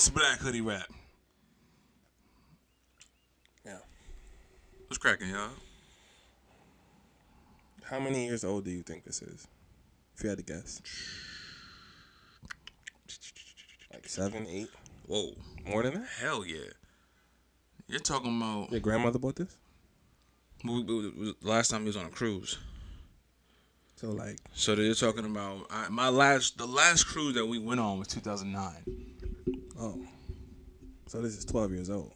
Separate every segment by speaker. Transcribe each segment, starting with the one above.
Speaker 1: It's Black Hoodie Rap.
Speaker 2: Yeah.
Speaker 1: What's cracking, y'all?
Speaker 2: How many years old do you think this is? If you had to guess. Like seven, eight,
Speaker 1: Whoa.
Speaker 2: more than that.
Speaker 1: Hell yeah. You're talking about
Speaker 2: Your grandmother bought this.
Speaker 1: we- we- we- last time he was on a cruise.
Speaker 2: So like,
Speaker 1: So you're talking about I, my last the last cruise that we went on was 2009.
Speaker 2: Oh, so this is twelve years old.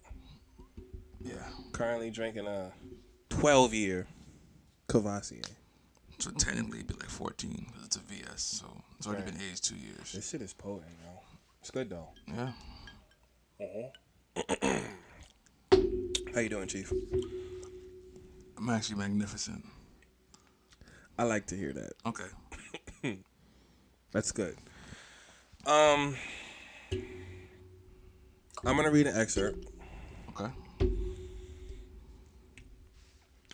Speaker 1: Yeah.
Speaker 2: Currently drinking a twelve year Courvoisier.
Speaker 1: So technically it'd be like 14 because it's a VS. So it's already
Speaker 2: Right.
Speaker 1: been aged two years.
Speaker 2: This shit is potent, yo. It's good though.
Speaker 1: Yeah.
Speaker 2: How you doing, Chief?
Speaker 1: I'm actually magnificent.
Speaker 2: I like to hear that.
Speaker 1: Okay.
Speaker 2: That's good. Um, I'm gonna read an excerpt
Speaker 1: Okay.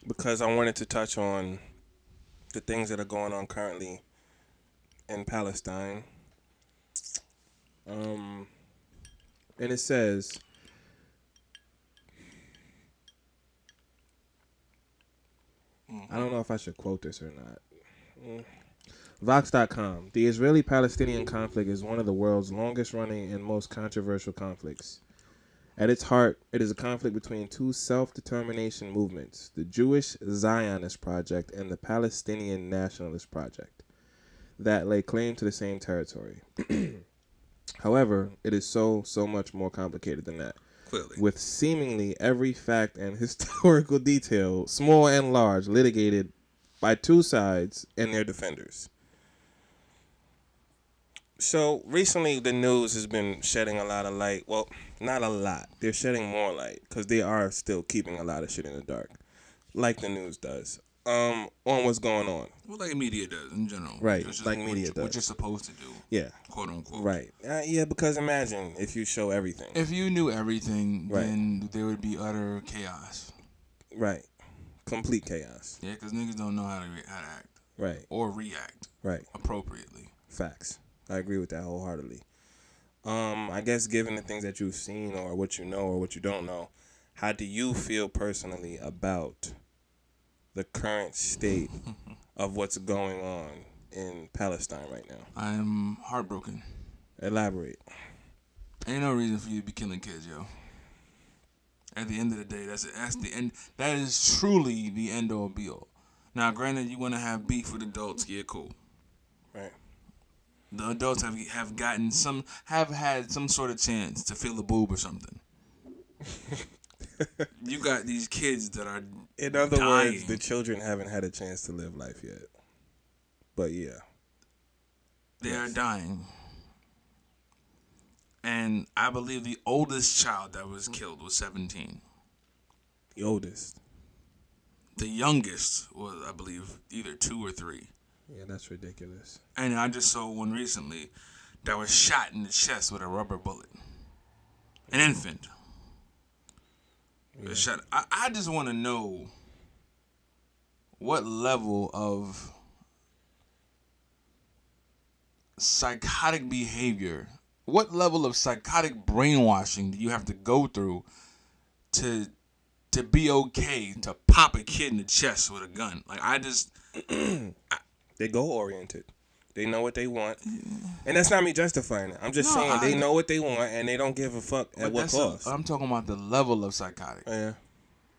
Speaker 2: because I wanted to touch on the things that are going on currently in Palestine. Um, and it says, I don't know if I should quote this or not. Vox.com. The Israeli Palestinian conflict is one of the world's longest running and most controversial conflicts. At its heart, it is a conflict between two self determination movements the Jewish Zionist Project and the Palestinian Nationalist Project that lay claim to the same territory. However, it is so, so much more complicated than that
Speaker 1: Clearly.
Speaker 2: with seemingly every fact and historical detail, small and large, litigated by two sides and their defenders. So recently, the news has been shedding a lot of light. Well, not a lot. They're shedding more light because they are still keeping a lot of shit in the dark, like the news does. Um, on what's going on.
Speaker 1: Well, like media does in general.
Speaker 2: Right,
Speaker 1: is
Speaker 2: like
Speaker 1: what
Speaker 2: media
Speaker 1: you-
Speaker 2: does.
Speaker 1: What you're supposed to do,
Speaker 2: Yeah,
Speaker 1: quote unquote.
Speaker 2: right. Uh, yeah, because imagine if you show everything.
Speaker 1: If you knew everything,
Speaker 2: Right.
Speaker 1: then there would be utter chaos.
Speaker 2: Right. Complete chaos.
Speaker 1: Yeah, because niggas don't know how to re- how to act
Speaker 2: Right.
Speaker 1: or react
Speaker 2: Right.
Speaker 1: appropriately.
Speaker 2: Facts. I agree with that wholeheartedly. Um, I guess given the things that you've seen or what you know or what you don't know, how do you feel personally about the current state of what's going on in Palestine right now?
Speaker 1: I am heartbroken.
Speaker 2: Elaborate.
Speaker 1: Ain't no reason for you to be killing kids, yo. At the end of the day, that's that's the end. That is truly the end all be all. Now, granted, you want to have beef with adults, yeah, cool.
Speaker 2: Right.
Speaker 1: The adults have have gotten some, have had some sort of chance to feel a boob or something. you got these kids that are
Speaker 2: In other
Speaker 1: Dying.
Speaker 2: words, the children haven't had a chance to live life yet. But yeah.
Speaker 1: they are dying, and I believe the oldest child that was killed was seventeen.
Speaker 2: The oldest.
Speaker 1: The youngest was, I believe, either two or three.
Speaker 2: Yeah, that's ridiculous.
Speaker 1: And I just saw one recently that was shot in the chest with a rubber bullet. An infant. Was Shot. I, I just want to know what level of psychotic behavior, what level of psychotic brainwashing do you have to go through to to be okay to pop a kid in the chest with a gun? Like I just
Speaker 2: They goal oriented. They know what they want, and that's not me justifying it. I'm just
Speaker 1: No,
Speaker 2: saying they know what they want, and they don't give a fuck at what cost.
Speaker 1: I'm talking about the level of psychotic.
Speaker 2: yeah,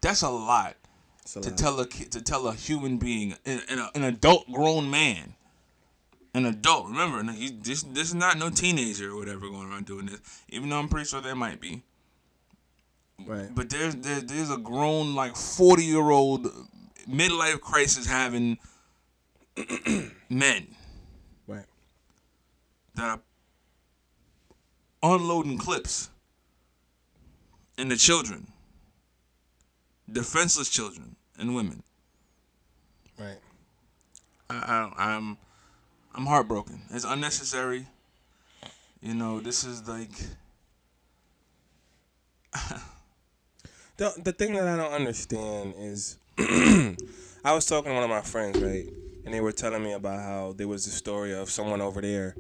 Speaker 1: That's a lot
Speaker 2: a
Speaker 1: to
Speaker 2: lot.
Speaker 1: tell a kid, to tell a human being, an, an, adult grown man, an adult. Remember, this this is not no teenager or whatever going around doing this. Even though I'm pretty sure there might be,
Speaker 2: right.
Speaker 1: but there's there, there's a grown like 40 year old midlife crisis having men
Speaker 2: Right.
Speaker 1: that are unloading clips and the children, defenseless children and women.
Speaker 2: Right.
Speaker 1: I, I, I'm I'm heartbroken. It's unnecessary. You know, this is like
Speaker 2: The the thing that I don't understand is, I was talking to one of my friends, right, and they were telling me about how there was a story of someone over there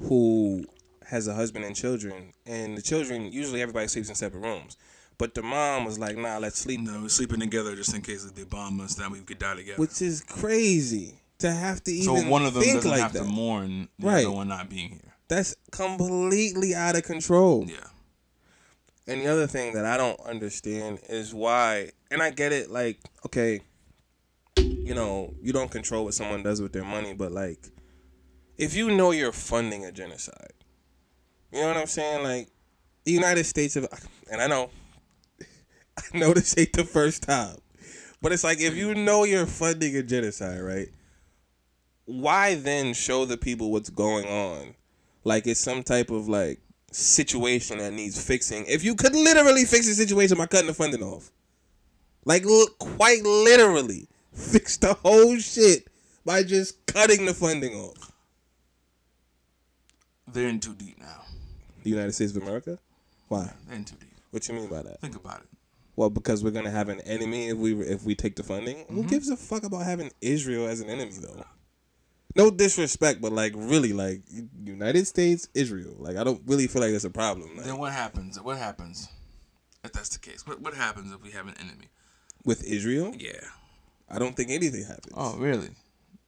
Speaker 2: who has a husband and children, and the children usually everybody sleeps in separate rooms. But the mom was like, "Nah, let's sleep,"
Speaker 1: No, we're sleeping together just in case if they bomb us, then we could die together.
Speaker 2: which is crazy to have to even.
Speaker 1: so one of them
Speaker 2: think
Speaker 1: doesn't
Speaker 2: like
Speaker 1: have
Speaker 2: that.
Speaker 1: to mourn the
Speaker 2: Right.
Speaker 1: other one not being here.
Speaker 2: That's completely out of control.
Speaker 1: Yeah.
Speaker 2: And the other thing that I don't understand is why, and I get it, like, okay, you know, you don't control what someone does with their money, but like, if you know you're funding a genocide, you know what I'm saying? Like, the United States of, and I know, I know this ain't the first time, but it's like, if you know you're funding a genocide, right? Why then show the people what's going on? Like, it's some type of like, situation that needs fixing. If you could literally fix the situation by cutting the funding off, like l- quite literally fix the whole shit by just cutting the funding off.
Speaker 1: They're in too deep now.
Speaker 2: The United States of America? Why?
Speaker 1: They're in too deep.
Speaker 2: What you mean by that?
Speaker 1: Think about it.
Speaker 2: Well, because we're gonna have an enemy if we if we take the funding. Who mm-hmm. gives a fuck about having Israel as an enemy though? No disrespect, but like really, like United States, Israel. Like I don't really feel like that's a problem. Like,
Speaker 1: Then what happens? What happens if that's the case? What what happens if we have an enemy?
Speaker 2: with Israel,
Speaker 1: Yeah.
Speaker 2: I don't think anything happens.
Speaker 1: Oh, really?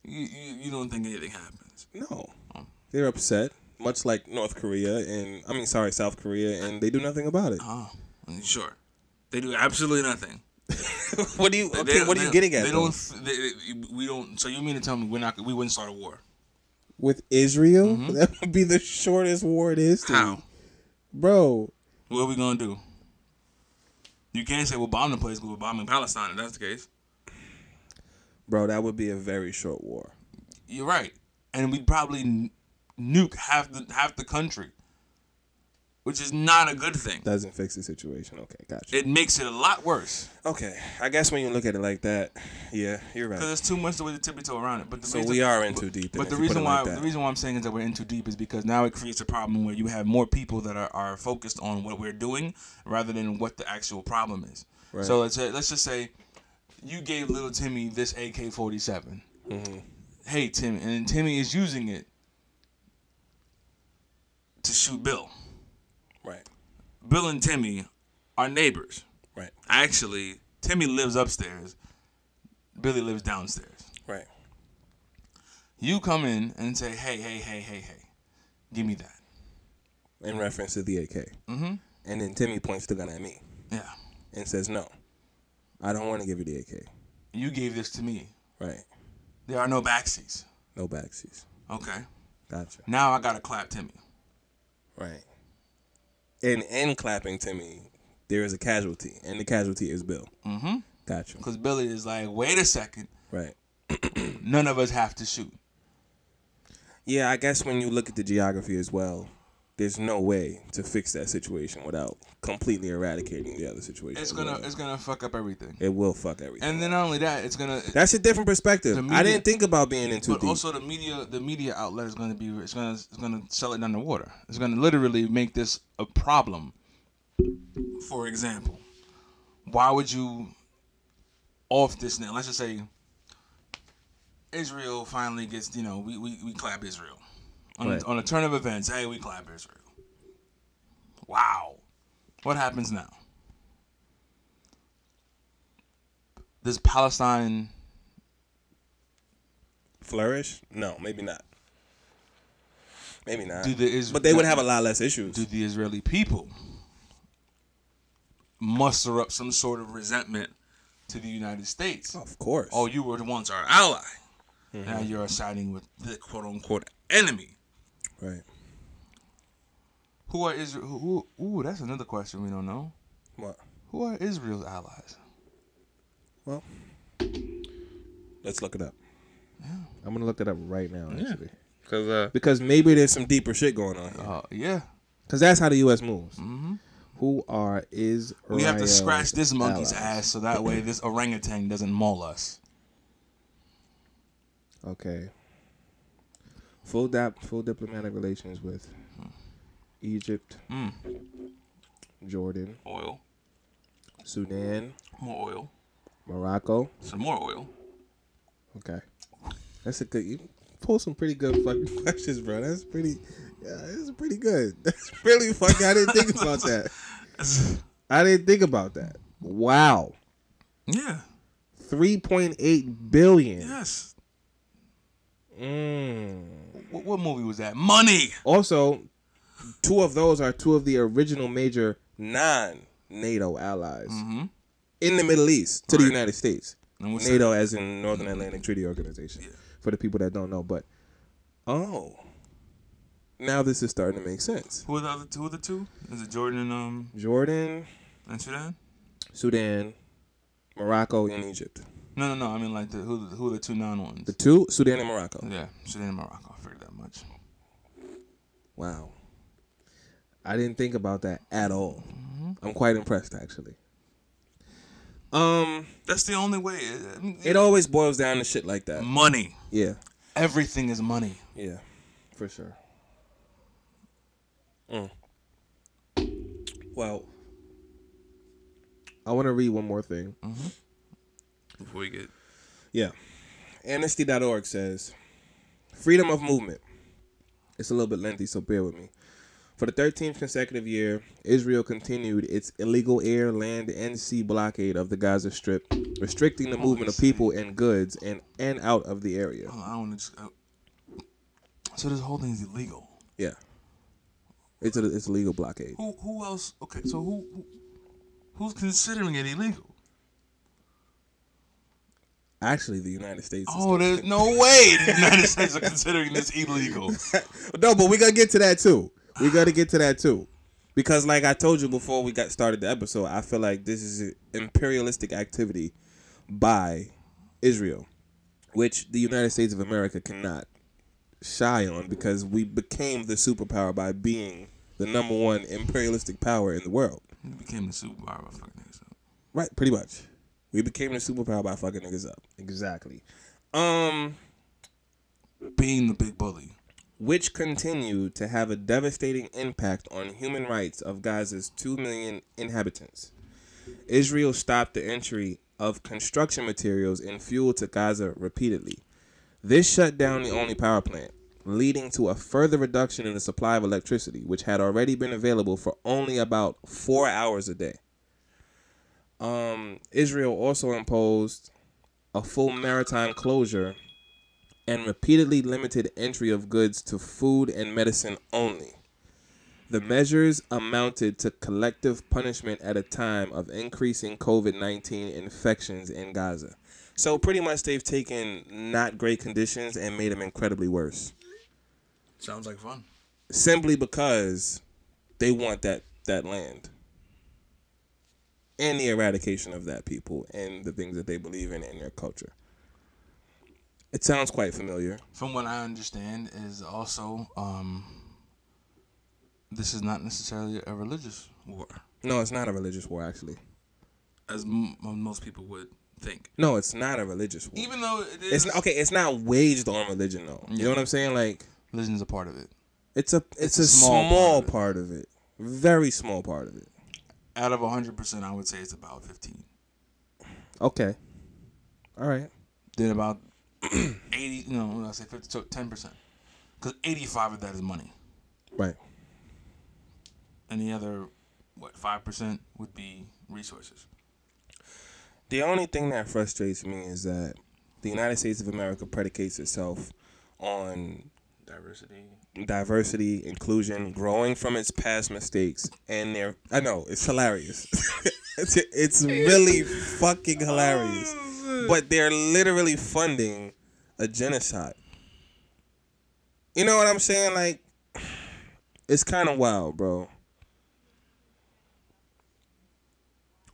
Speaker 1: You you, you don't think anything happens?
Speaker 2: No. Oh. They're upset, much like North Korea and I mean sorry, South Korea and they do nothing about it.
Speaker 1: Oh, sure. They do absolutely nothing.
Speaker 2: what do you okay,
Speaker 1: they-
Speaker 2: what are you
Speaker 1: they-
Speaker 2: getting at?
Speaker 1: They
Speaker 2: though?
Speaker 1: don't. They, we don't. So you mean to tell me we're not? We wouldn't start a war?
Speaker 2: With Israel? Mm-hmm. That would be the shortest war in history.
Speaker 1: How?
Speaker 2: Bro,
Speaker 1: What are we gonna do? You can't say we'll bomb the place, but we're bombing Palestine. If that's the case,
Speaker 2: bro, that would be a very short war.
Speaker 1: you're right, and we'd probably n- nuke half the half the country, which is not a good thing.
Speaker 2: Doesn't fix the situation. Okay, gotcha.
Speaker 1: It makes it a lot worse
Speaker 2: okay, I guess when you look at it like that, yeah, you're
Speaker 1: because
Speaker 2: right.
Speaker 1: there's too much the way to tiptoe around it. But the
Speaker 2: So
Speaker 1: reason,
Speaker 2: we are in too deep. then,
Speaker 1: But the reason why
Speaker 2: like
Speaker 1: the reason why I'm saying is that we're in too deep is because now it creates a problem where you have more people that are, are focused on what we're doing rather than what the actual problem is.
Speaker 2: Right.
Speaker 1: So let's let's just say you gave little Timmy this AK-47.
Speaker 2: Mm-hmm.
Speaker 1: Hey Timmy, and Timmy is using it to shoot Bill.
Speaker 2: right,
Speaker 1: Bill and Timmy are neighbors.
Speaker 2: right,
Speaker 1: Actually, Timmy lives upstairs. Billy lives downstairs.
Speaker 2: right.
Speaker 1: You come in and say, "Hey, hey, hey, hey, hey, give me that."
Speaker 2: In reference to the AK.
Speaker 1: Mm-hmm.
Speaker 2: And then Timmy points the gun at me
Speaker 1: Yeah.
Speaker 2: and says, "No, I don't want to give you the AK."
Speaker 1: You gave this to me.
Speaker 2: Right.
Speaker 1: There are no backseats.
Speaker 2: No backseats.
Speaker 1: Okay.
Speaker 2: Gotcha.
Speaker 1: Now I gotta clap Timmy.
Speaker 2: Right. And in clapping Timmy, there is a casualty, and the casualty is Bill.
Speaker 1: Mm-hmm.
Speaker 2: Gotcha.
Speaker 1: Because Billy is like, wait a second.
Speaker 2: Right.
Speaker 1: None of us have to shoot.
Speaker 2: Yeah, I guess when you look at the geography as well, there's no way to fix that situation without completely eradicating the other situation.
Speaker 1: It's gonna it's gonna fuck up everything.
Speaker 2: it will fuck everything.
Speaker 1: And then not only that, it's gonna
Speaker 2: That's a different perspective.
Speaker 1: The
Speaker 2: I didn't think about being in too
Speaker 1: but
Speaker 2: deep.
Speaker 1: also the media the media outlet is gonna be it's gonna it's gonna sell it underwater. It's gonna literally make this a problem. For example, why would you off this now? Let's just say Israel finally gets you know we we, we clap Israel on, a, on a turn of events. Hey, we clap Israel. Wow, what happens now? Does Palestine
Speaker 2: Flourish? No, maybe not. Maybe not.
Speaker 1: do the Is-
Speaker 2: but they would have a lot less issues.
Speaker 1: do the Israeli people muster up some sort of resentment to the United States?
Speaker 2: of course.
Speaker 1: Oh, you were once our ally.
Speaker 2: Mm-hmm.
Speaker 1: Now you're siding with the quote unquote enemy.
Speaker 2: Right.
Speaker 1: Who are Israel? Who, who, ooh, that's another question we don't know.
Speaker 2: What?
Speaker 1: Who are Israel's allies?
Speaker 2: Well, let's look it up. I'm gonna look it up right now, actually,
Speaker 1: Because uh,
Speaker 2: because maybe there's some deeper shit going on here.
Speaker 1: uh, yeah,
Speaker 2: Because that's how the U.S. moves. Who are Israel?
Speaker 1: we have to scratch this monkey's
Speaker 2: allies?
Speaker 1: ass so that way this orangutan doesn't maul us.
Speaker 2: Okay. Full dap, full diplomatic relations with Egypt,
Speaker 1: Mm.
Speaker 2: Jordan,
Speaker 1: Oil,
Speaker 2: Sudan,
Speaker 1: more oil,
Speaker 2: Morocco.
Speaker 1: some more oil.
Speaker 2: Okay, that's a good. You pull some pretty good fucking questions, bro. That's pretty. Yeah, it's pretty good. That's really funny. I didn't think about that. I didn't think about that. Wow.
Speaker 1: Yeah.
Speaker 2: 3.8 billion.
Speaker 1: Yes.
Speaker 2: Mm.
Speaker 1: What, what movie was that? Money.
Speaker 2: Also, two of those are two of the original major non NATO allies
Speaker 1: Mm-hmm.
Speaker 2: in the Middle East to the United States.
Speaker 1: And what's
Speaker 2: NATO, as in Northern Atlantic Treaty Organization,
Speaker 1: Yeah.
Speaker 2: for the people that don't know. But oh, now this is starting to make sense.
Speaker 1: Who are the other two? Who are the two? Is it Jordan and um
Speaker 2: Jordan,
Speaker 1: and Sudan?
Speaker 2: Sudan, Morocco, and Egypt.
Speaker 1: No, no, no. I mean like the who the, who are the two non ones?
Speaker 2: The two, Sudan and Morocco.
Speaker 1: yeah, Sudan and Morocco. I figured that much.
Speaker 2: Wow. I didn't think about that at all. I'm quite impressed actually. Um,
Speaker 1: That's the only way. I mean,
Speaker 2: it always boils down to shit like that.
Speaker 1: money.
Speaker 2: Yeah.
Speaker 1: Everything is money.
Speaker 2: Yeah. For sure. Mm. Well, I want to read one more thing.
Speaker 1: Before we get
Speaker 2: Yeah. Amnesty.org says freedom of movement. It's a little bit lengthy, so bear with me. For the 13th consecutive year, Israel continued its illegal air, land, and sea blockade of the Gaza Strip, restricting the movement of people and goods in and out of the area.
Speaker 1: Hold on, I want to just. Uh, so this whole thing is illegal.
Speaker 2: Yeah. It's a it's a legal blockade.
Speaker 1: Who who else? Okay, so who, who who's considering it illegal?
Speaker 2: Actually, the United States. is
Speaker 1: Oh, there's no way the United States are considering this illegal.
Speaker 2: no, but we gotta get to that too. We gotta get to that too, because like I told you before we got started the episode, I feel like this is an imperialistic activity by Israel, which the United States of America cannot shy on because we became the superpower by being the number one imperialistic power in the world.
Speaker 1: He became the superpower by fucking.
Speaker 2: Right, pretty much. We became the superpower by fucking niggas up. Exactly. Um.
Speaker 1: Being the big bully.
Speaker 2: which continued to have a devastating impact on human rights of Gaza's 2 million inhabitants. Israel stopped the entry of construction materials and fuel to Gaza repeatedly. This shut down the only power plant, leading to a further reduction in the supply of electricity, which had already been available for only about four hours a day. Um, Israel also imposed a full maritime closure and repeatedly limited entry of goods to food and medicine only. The measures amounted to collective punishment at a time of increasing COVID 19 infections in Gaza. So, pretty much, they've taken not great conditions and made them incredibly worse.
Speaker 1: Sounds like fun.
Speaker 2: Simply because they want that, that land and the eradication of that people and the things that they believe in and their culture. It sounds quite familiar.
Speaker 1: From what I understand, is also um, this is not necessarily a religious war,
Speaker 2: No, it's not a religious war, actually.
Speaker 1: as m- most people would think.
Speaker 2: No, it's not a religious war.
Speaker 1: Even though it is,
Speaker 2: It's not, okay. It's not waged on religion, though. You know what I'm saying? Like
Speaker 1: religion is a part of it.
Speaker 2: it's a it's,
Speaker 1: a
Speaker 2: a,
Speaker 1: small
Speaker 2: small,
Speaker 1: part
Speaker 2: part, of it. Very small part of it.
Speaker 1: Out of hundred percent, I would say it's about fifteen.
Speaker 2: Okay. All right.
Speaker 1: Then about eighty, no, I say fifty, so ten percent, because eighty-five of that is money,
Speaker 2: Right.
Speaker 1: and the other, what, five percent would be resources.
Speaker 2: The only thing that frustrates me is that the United States of America predicates itself on
Speaker 1: Diversity.
Speaker 2: diversity, inclusion, growing from its past mistakes, and their. I know it's hilarious. it's, it's really fucking hilarious. But they're literally funding a genocide. You know what I'm saying? Like, it's kind of wild, bro.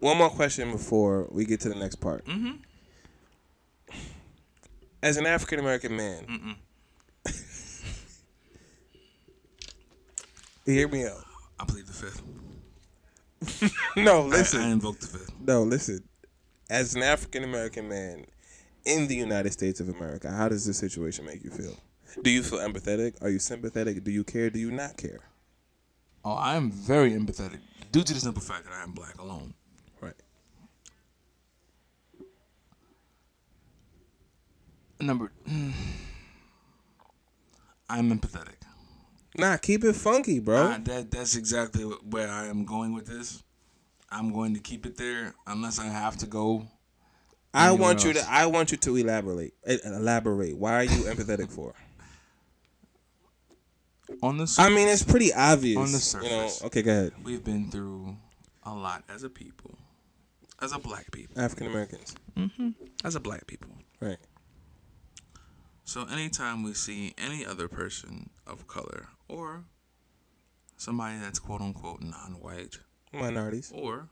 Speaker 2: One more question before we get to the next part.
Speaker 1: Mm-hmm.
Speaker 2: As an African American man,
Speaker 1: Mm-mm.
Speaker 2: Hear me out.
Speaker 1: I plead the fifth.
Speaker 2: No,
Speaker 1: I-
Speaker 2: listen.
Speaker 1: I, invoke the fifth.
Speaker 2: No, listen. As an African American man in the United States of America, how does this situation make you feel? Do you feel empathetic? Are you sympathetic? Do you care? Do you not care?
Speaker 1: Oh, I am very empathetic due to the simple fact that I am black alone.
Speaker 2: Right.
Speaker 1: Number, I'm empathetic.
Speaker 2: Nah, keep it funky, bro.
Speaker 1: Uh, that that's exactly where I am going with this. I'm going to keep it there unless I have to go.
Speaker 2: I want you to. I want you to elaborate. Eh, Elaborate. Why are you empathetic for?
Speaker 1: On the
Speaker 2: I mean, it's pretty obvious.
Speaker 1: On the
Speaker 2: You know.
Speaker 1: surface.
Speaker 2: Okay, go ahead.
Speaker 1: we've been through a lot as a people, as a black people,
Speaker 2: African Americans.
Speaker 1: as a black people.
Speaker 2: Right.
Speaker 1: So anytime we see any other person of color or somebody that's quote unquote non-white mm-hmm.
Speaker 2: Minorities.
Speaker 1: or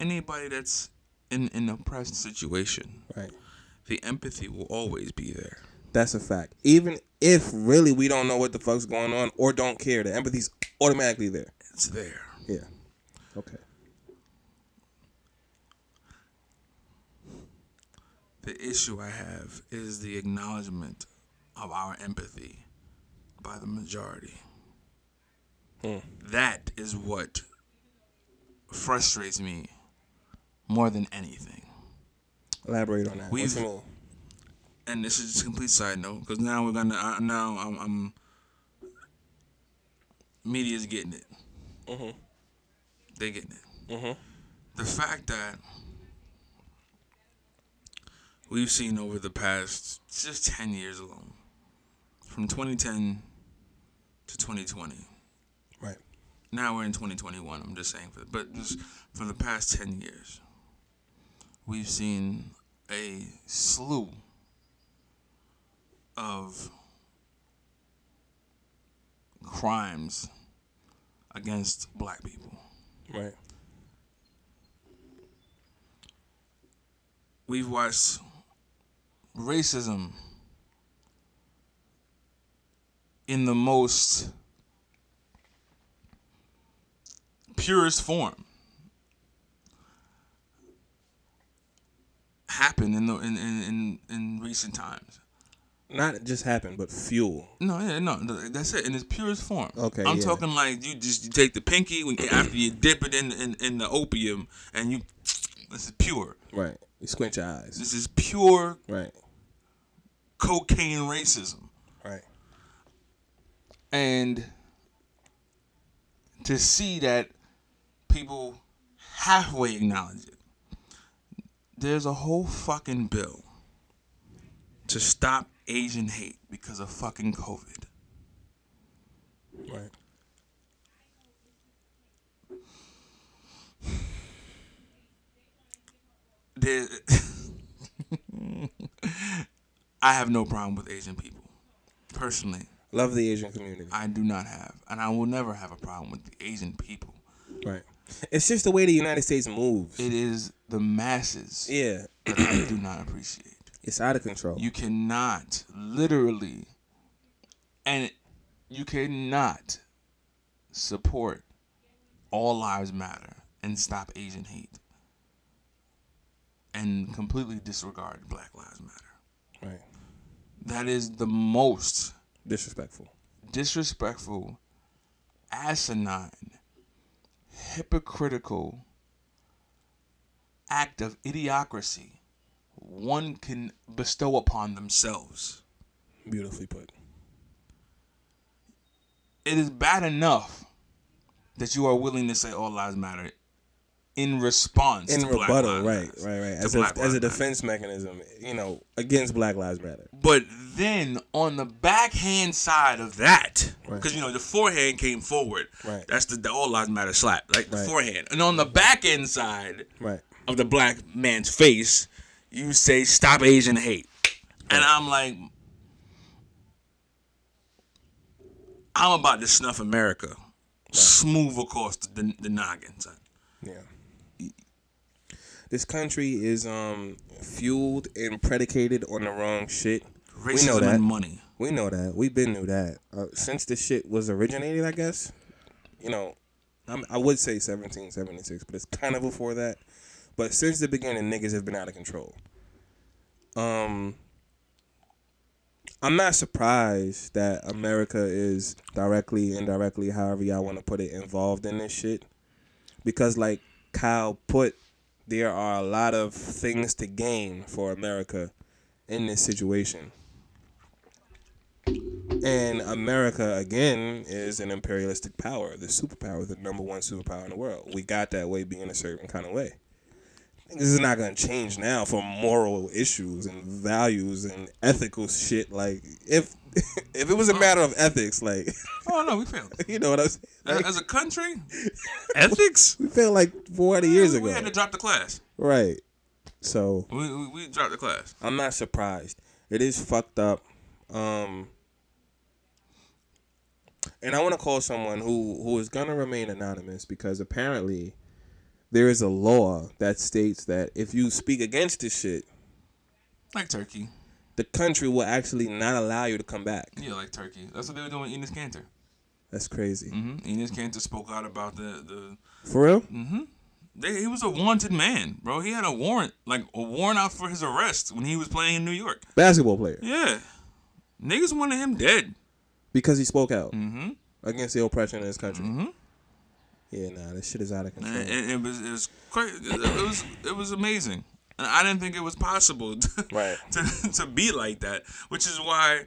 Speaker 1: anybody that's in an oppressed situation,
Speaker 2: Right.
Speaker 1: the empathy will always be there.
Speaker 2: That's a fact. Even if really we don't know what the fuck's going on or don't care, the empathy's automatically there.
Speaker 1: It's there.
Speaker 2: Yeah. Okay.
Speaker 1: The issue I have is the acknowledgement of our empathy by the majority.
Speaker 2: Hmm.
Speaker 1: That is what frustrates me more than anything.
Speaker 2: Elaborate on that.
Speaker 1: We've-? And this is just a complete side note because now we're gonna uh, now I'm, I'm media's getting it.
Speaker 2: Mhm.
Speaker 1: They're getting it.
Speaker 2: Mhm.
Speaker 1: The fact that we've seen over the past just 10 years alone, from 2010 to 2020.
Speaker 2: Right.
Speaker 1: Now we're in 2021. I'm just saying, for, but just for the past 10 years, we've seen a slew of crimes against black people.
Speaker 2: Right.
Speaker 1: We've watched racism in the most purest form happen in the in, in, in, in recent times.
Speaker 2: Not just happen, but fuel.
Speaker 1: No, yeah, no, that's it in its purest form.
Speaker 2: Okay,
Speaker 1: I'm
Speaker 2: yeah.
Speaker 1: talking like you just you take the pinky when after you dip it in, in in the opium and you this is pure.
Speaker 2: Right. You squint your eyes.
Speaker 1: This is pure
Speaker 2: Right.
Speaker 1: cocaine racism. And to see that people halfway acknowledge it. There's a whole fucking bill to stop Asian hate because of fucking COVID.
Speaker 2: Right.
Speaker 1: There, I have no problem with Asian people. Personally,
Speaker 2: Love the Asian community.
Speaker 1: I do not have, and I will never have a problem with the Asian people.
Speaker 2: Right. It's just the way the United States moves.
Speaker 1: It is the masses
Speaker 2: yeah.
Speaker 1: that I do not appreciate.
Speaker 2: It's out of control.
Speaker 1: You cannot literally, and you cannot support all lives matter and stop Asian hate and completely disregard Black Lives Matter.
Speaker 2: right.
Speaker 1: That is the most
Speaker 2: Disrespectful.
Speaker 1: disrespectful, asinine, hypocritical act of idiocracy one can bestow upon themselves.
Speaker 2: Beautifully put.
Speaker 1: It is bad enough that you are willing to say all lives matter in response
Speaker 2: In rebuttal, right, right, right. As a, as a
Speaker 1: Lives Matter.
Speaker 2: defense mechanism, you know, against Black Lives Matter.
Speaker 1: But then on the backhand side of that,
Speaker 2: Right.
Speaker 1: because you know the forehand came forward.
Speaker 2: Right.
Speaker 1: That's the, the all lives matter slap, like the
Speaker 2: Right.
Speaker 1: forehand. And on the back end side
Speaker 2: Right.
Speaker 1: of the black man's face, you say stop Asian hate. And I'm like I'm about to snuff America. Smooth across the, the noggin, son.
Speaker 2: This country is um fueled and predicated on the wrong shit. we know that.
Speaker 1: money.
Speaker 2: We know that. We've been knew that uh, since this shit was originated. I guess. You know, I'm, I would say 1776, but it's kind of before that. But since the beginning, niggas have been out of control. Um, I'm not surprised that America is directly, indirectly, however y'all want to put it, involved in this shit. Because, like Kyle put, there are a lot of things to gain for America in this situation. And America again is an imperialistic power, the superpower, the number one superpower in the world. We got that way being a certain kind of way. This is not gonna change now for moral issues and values and ethical shit. Like if if it was a matter of ethics, like
Speaker 1: Oh no, we failed.
Speaker 2: you know what I was
Speaker 1: As,
Speaker 2: like,
Speaker 1: as a country, ethics.
Speaker 2: we failed like forty years ago.
Speaker 1: we had to drop the class.
Speaker 2: Right. So
Speaker 1: We, we, we dropped the class.
Speaker 2: I'm not surprised. It is fucked up. Um and I want to call someone who who is going to remain anonymous because apparently there is a law that states that if you speak against this shit,
Speaker 1: Like Turkey.
Speaker 2: the country will actually not allow you to come back.
Speaker 1: Yeah, like Turkey. That's what they were doing with Enes Kanter.
Speaker 2: That's crazy.
Speaker 1: Mm-hmm. Enes Kanter spoke out about the the.
Speaker 2: For real?
Speaker 1: Mm-hmm. They, he was a wanted man, bro. He had a warrant, like a warrant out for his arrest when he was playing in New York.
Speaker 2: Basketball player.
Speaker 1: Yeah, niggas wanted him dead.
Speaker 2: Because he spoke out
Speaker 1: Mm-hmm.
Speaker 2: against the oppression in his country.
Speaker 1: Mm-hmm.
Speaker 2: Yeah, nah, this shit is out of control.
Speaker 1: And it, it was it was crazy. It was it was amazing. And I didn't think it was possible to,
Speaker 2: Right.
Speaker 1: to, to be like that, which is why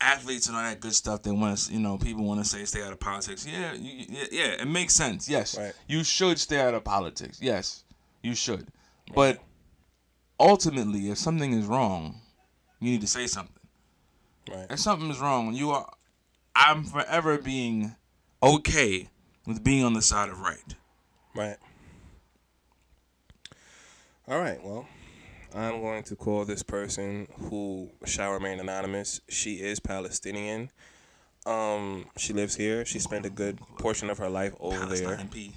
Speaker 1: athletes and all that good stuff. They want to, you know, people want to say stay out of politics. Yeah, you, yeah, yeah, it makes sense. Yes,
Speaker 2: Right.
Speaker 1: you should stay out of politics. Yes, you should. But ultimately, if something is wrong, you need to say something.
Speaker 2: Right.
Speaker 1: If something is wrong, you are. I'm forever being okay with being on the side of right.
Speaker 2: Right. All right. Well, I'm going to call this person who shall remain anonymous. She is Palestinian. Um, she lives here. She spent a good portion of her life over there.
Speaker 1: Palestine P.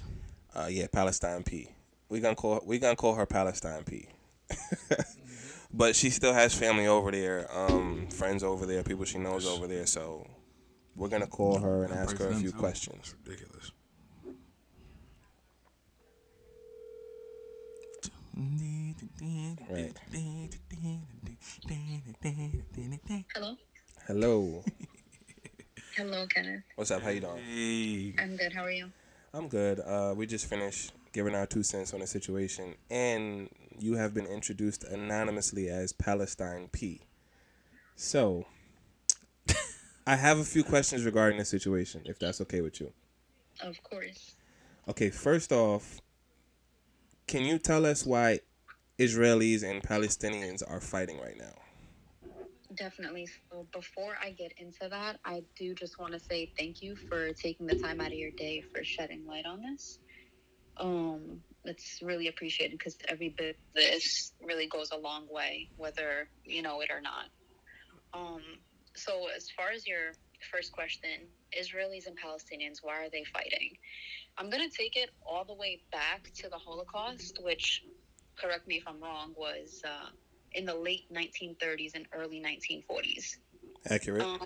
Speaker 2: Uh, yeah, Palestine P. We gonna call we gonna call her Palestine P. but she still has family over there, um, friends over there, people she knows over there. So we're gonna call her and ask her a few
Speaker 1: too.
Speaker 2: questions.
Speaker 1: Ridiculous.
Speaker 2: Right.
Speaker 3: Hello.
Speaker 2: Hello.
Speaker 3: Hello, Kenneth.
Speaker 2: What's up? How you doing?
Speaker 1: Hey.
Speaker 3: I'm good. How are you?
Speaker 2: I'm good. Uh, we just finished giving our two cents on the situation, and you have been introduced anonymously as Palestine P. So, I have a few questions regarding the situation, if that's okay with you.
Speaker 3: Of course.
Speaker 2: Okay, first off, can you tell us why Israelis and Palestinians are fighting right now?
Speaker 3: Definitely. So before I get into that, I do just want to say thank you for taking the time out of your day for shedding light on this. Um, it's really appreciated because every bit of this really goes a long way, whether you know it or not. Um, so as far as your first question, Israelis and Palestinians, why are they fighting? I'm gonna take it all the way back to the Holocaust, which, correct me if I'm wrong, was uh, in the late 1930s and early 1940s.
Speaker 2: Accurate.
Speaker 3: Um,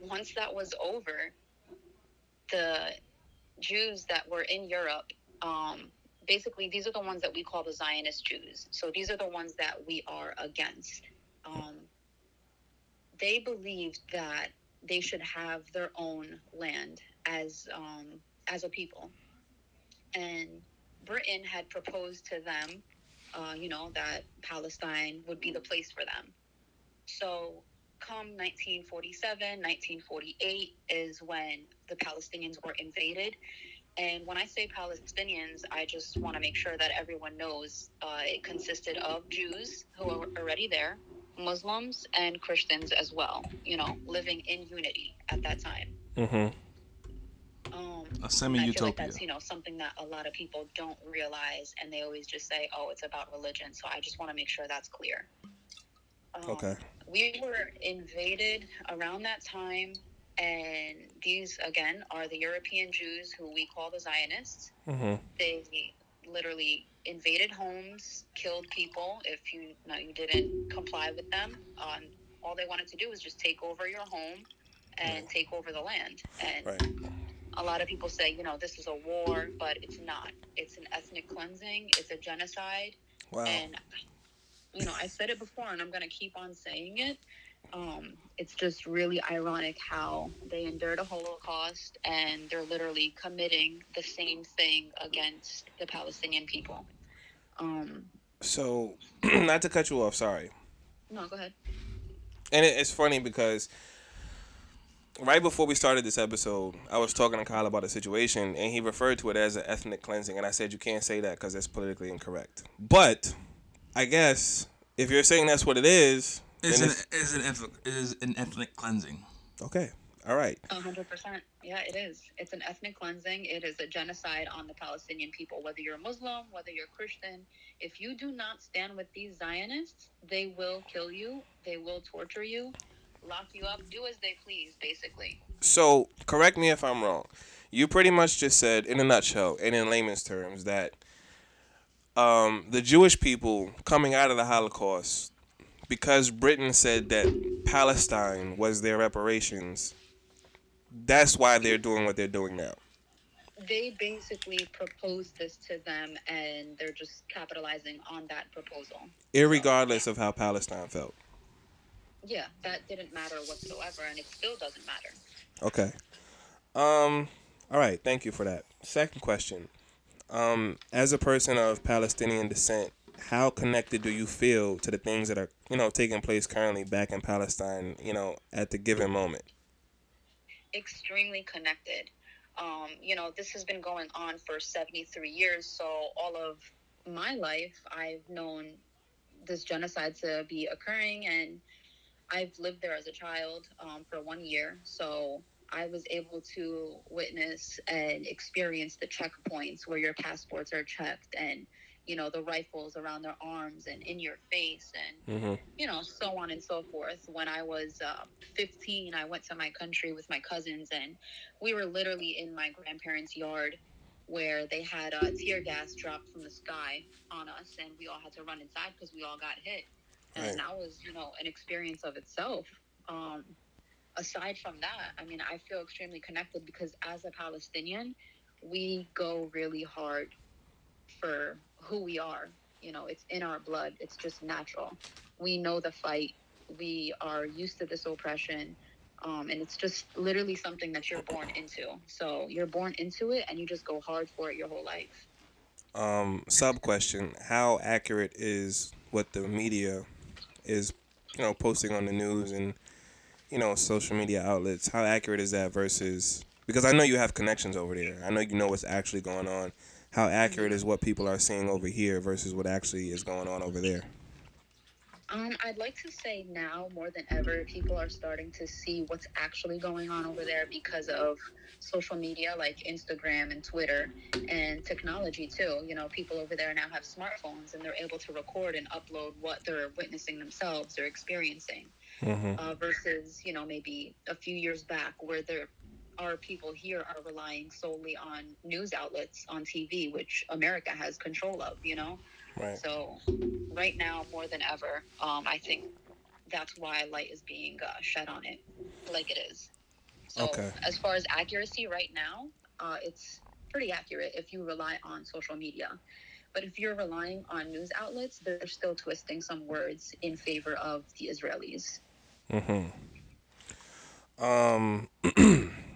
Speaker 3: once that was over, the Jews that were in Europe, um, basically, these are the ones that we call the Zionist Jews. So these are the ones that we are against. Um, they believed that they should have their own land as um, as a people, and Britain had proposed to them, uh, you know, that Palestine would be the place for them. So come 1947, 1948 is when the Palestinians were invaded. And when I say Palestinians, I just want to make sure that everyone knows uh, it consisted of Jews who were already there, Muslims, and Christians as well, you know, living in unity at that time.
Speaker 2: Mm-hmm.
Speaker 3: Um,
Speaker 1: A
Speaker 3: and
Speaker 1: semi
Speaker 3: I feel like
Speaker 1: utopia.
Speaker 3: that's, you know, something that a lot of people don't realize and they always just say, oh, it's about religion. So I just want to make sure that's clear. Um,
Speaker 2: Okay.
Speaker 3: we were invaded around that time and these again are the european jews who we call the zionists
Speaker 2: Mm-hmm.
Speaker 3: they literally invaded homes killed people if you no, you didn't comply with them um, all they wanted to do was just take over your home and take over the land and
Speaker 2: Right.
Speaker 3: A lot of people say you know this is a war but it's not it's an ethnic cleansing it's a genocide
Speaker 2: Wow.
Speaker 3: and you know, I said it before, and I'm gonna keep on saying it. Um, it's just really ironic how they endured a Holocaust and they're literally committing the same thing against the Palestinian people. Um,
Speaker 2: So, not to cut you off, sorry.
Speaker 3: no, go ahead.
Speaker 2: And it, it's funny because right before we started this episode, I was talking to Kyle about a situation, and he referred to it as an ethnic cleansing, and I said you can't say that because that's politically incorrect. But I guess if you're saying that's what it is,
Speaker 1: It's
Speaker 2: then
Speaker 1: an,
Speaker 2: it's,
Speaker 1: it's an ethnic, it is an ethnic cleansing.
Speaker 2: okay. All right.
Speaker 3: A hundred percent. Yeah, it is. It's an ethnic cleansing. It is a genocide on the Palestinian people. Whether you're Muslim, whether you're Christian, if you do not stand with these Zionists, they will kill you. They will torture you, lock you up, do as they please, basically.
Speaker 2: So correct me if I'm wrong. You pretty much just said, in a nutshell, and in layman's terms, that um, the Jewish people coming out of the Holocaust, because Britain said that Palestine was their reparations, that's why they're doing what they're doing now.
Speaker 3: They basically proposed this to them, and they're just capitalizing on that proposal.
Speaker 2: Irregardless of how Palestine felt.
Speaker 3: Yeah, that didn't matter whatsoever, and it still doesn't matter.
Speaker 2: Okay. Um. All right. Thank you for that. Second question. Um, as a person of Palestinian descent, how connected do you feel to the things that are you know taking place currently back in Palestine? You know, at the given moment.
Speaker 3: extremely connected. Um, you know, this has been going on for 73 years. So, all of my life, I've known this genocide to be occurring, and I've lived there as a child um, for one year. So, I was able to witness and experience the checkpoints where your passports are checked and, you know, the rifles around their arms and in your face and
Speaker 2: Mm-hmm.
Speaker 3: you know, so on and so forth. When I was uh, 15, I went to my country with my cousins, and we were literally in my grandparents' yard where they had uh, tear gas dropped from the sky on us, and we all had to run inside because we all got hit. And
Speaker 2: Right.
Speaker 3: that was, you know, an experience of itself. Um, aside from that, I mean, I feel extremely connected because as a Palestinian, we go really hard for who we are. You know, it's in our blood. It's just natural. We know the fight. We are used to this oppression. Um, and it's just literally something that you're born into. So you're born into it and you just go hard for it your whole life.
Speaker 2: Um, sub question: How accurate is what the media is, you know, posting on the news and you know social media outlets? How accurate is that versus? Because I know you have connections over there. I know you know what's actually going on. How accurate is what people are seeing over here versus what actually is going on over there?
Speaker 3: Um, I'd like to say now more than ever, people are starting to see what's actually going on over there because of social media like Instagram and Twitter and technology too. You know, people over there now have smartphones and they're able to record and upload what they're witnessing themselves or experiencing.
Speaker 2: Mm-hmm.
Speaker 3: uh, versus you know maybe a few years back where there are people here are relying solely on news outlets on TV, which America has control of. You know,
Speaker 2: Right.
Speaker 3: so right now more than ever, um, I think that's why light is being uh, shed on it, like it is. So
Speaker 2: Okay.
Speaker 3: as far as accuracy, right now, uh, it's pretty accurate if you rely on social media. But if you're relying on news outlets, they're still twisting some words in favor of the Israelis.
Speaker 2: Mm-hmm. Um,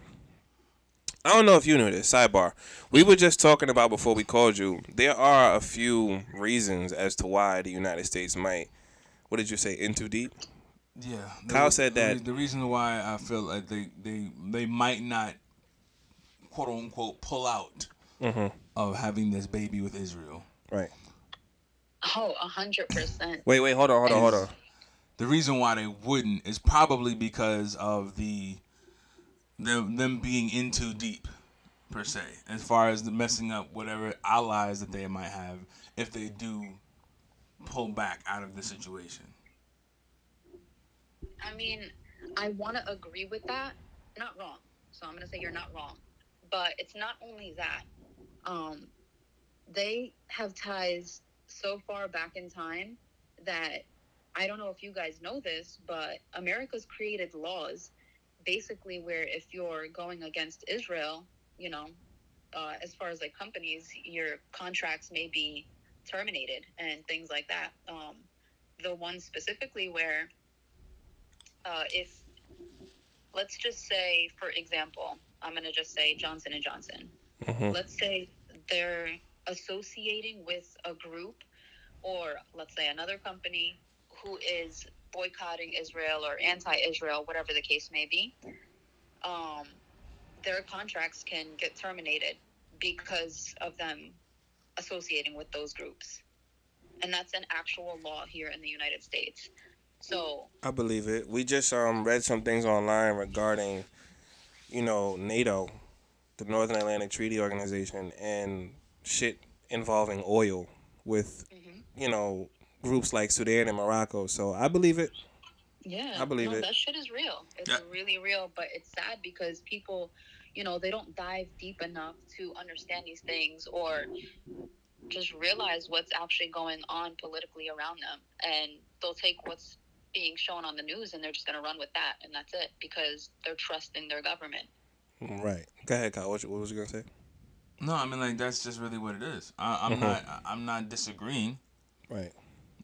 Speaker 2: I don't know if you knew this. Sidebar. We were just talking about before we called you. There are a few reasons as to why the United States might. What did you say? In too deep.
Speaker 1: Yeah. the
Speaker 2: Kyle
Speaker 1: re-
Speaker 2: said that-
Speaker 1: the reason why I feel like they they they might not quote unquote pull out
Speaker 2: Mm-hmm.
Speaker 1: of having this baby with Israel.
Speaker 2: Right.
Speaker 3: Oh, a hundred percent.
Speaker 2: Wait. Wait. Hold on. Hold on. Hold on.
Speaker 1: The reason why they wouldn't is probably because of the them them being in too deep per se, as far as the messing up whatever allies that they might have if they do pull back out of the situation.
Speaker 3: I mean, I want to agree with that. Not wrong. So I'm going to say you're not wrong. But it's not only that. Um, they have ties so far back in time that I don't know if you guys know this, but America's created laws basically where if you're going against Israel, you know, uh, as far as like companies, your contracts may be terminated and things like that. Um, the one specifically where uh, if let's just say for example i'm going to just say johnson and johnson
Speaker 2: Mm-hmm.
Speaker 3: let's say they're associating with a group or let's say another company who is boycotting israel or anti-israel whatever the case may be um, their contracts can get terminated because of them associating with those groups. And that's an actual law here in the United States. So,
Speaker 2: I believe it. We just um read some things online regarding, you know, NATO, the Northern Atlantic Treaty Organization, and shit involving oil with, you know, groups like Sudan and Morocco. So I believe it.
Speaker 3: yeah,
Speaker 2: I believe
Speaker 3: no,
Speaker 2: it.
Speaker 3: That shit is real. It's
Speaker 1: Yeah.
Speaker 3: really real, but it's sad because people, you know, they don't dive deep enough to understand these things or just realize what's actually going on politically around them. And they'll take what's being shown on the news and they're just going to run with that. And that's it because they're trusting their government.
Speaker 2: Right. Go ahead, Kyle. What, what was you gonna say?
Speaker 1: No, I mean like that's just really what it is. I, I'm
Speaker 2: Mhm.
Speaker 1: not. I'm not disagreeing.
Speaker 2: Right.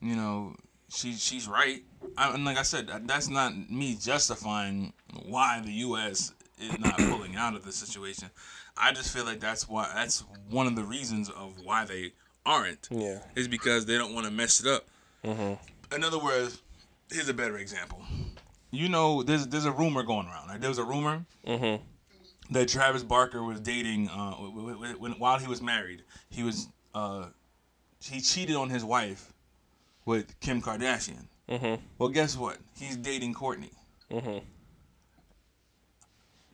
Speaker 1: You know, she she's right. I, and like I said, that's not me justifying why the U.S. is not pulling out of the situation. I just feel like that's why that's one of the reasons of why they aren't
Speaker 2: Yeah.
Speaker 1: is because they don't want to mess it up.
Speaker 2: Mm-hmm.
Speaker 1: In other words, here's a better example. You know, there's there's a rumor going around. Right? There was a rumor
Speaker 2: Mm-hmm.
Speaker 1: that Travis Barker was dating uh, w- w- when, while he was married. He was uh, he cheated on his wife with Kim Kardashian.
Speaker 2: Mm-hmm.
Speaker 1: Well, guess what? He's dating Courtney.
Speaker 2: Mm-hmm.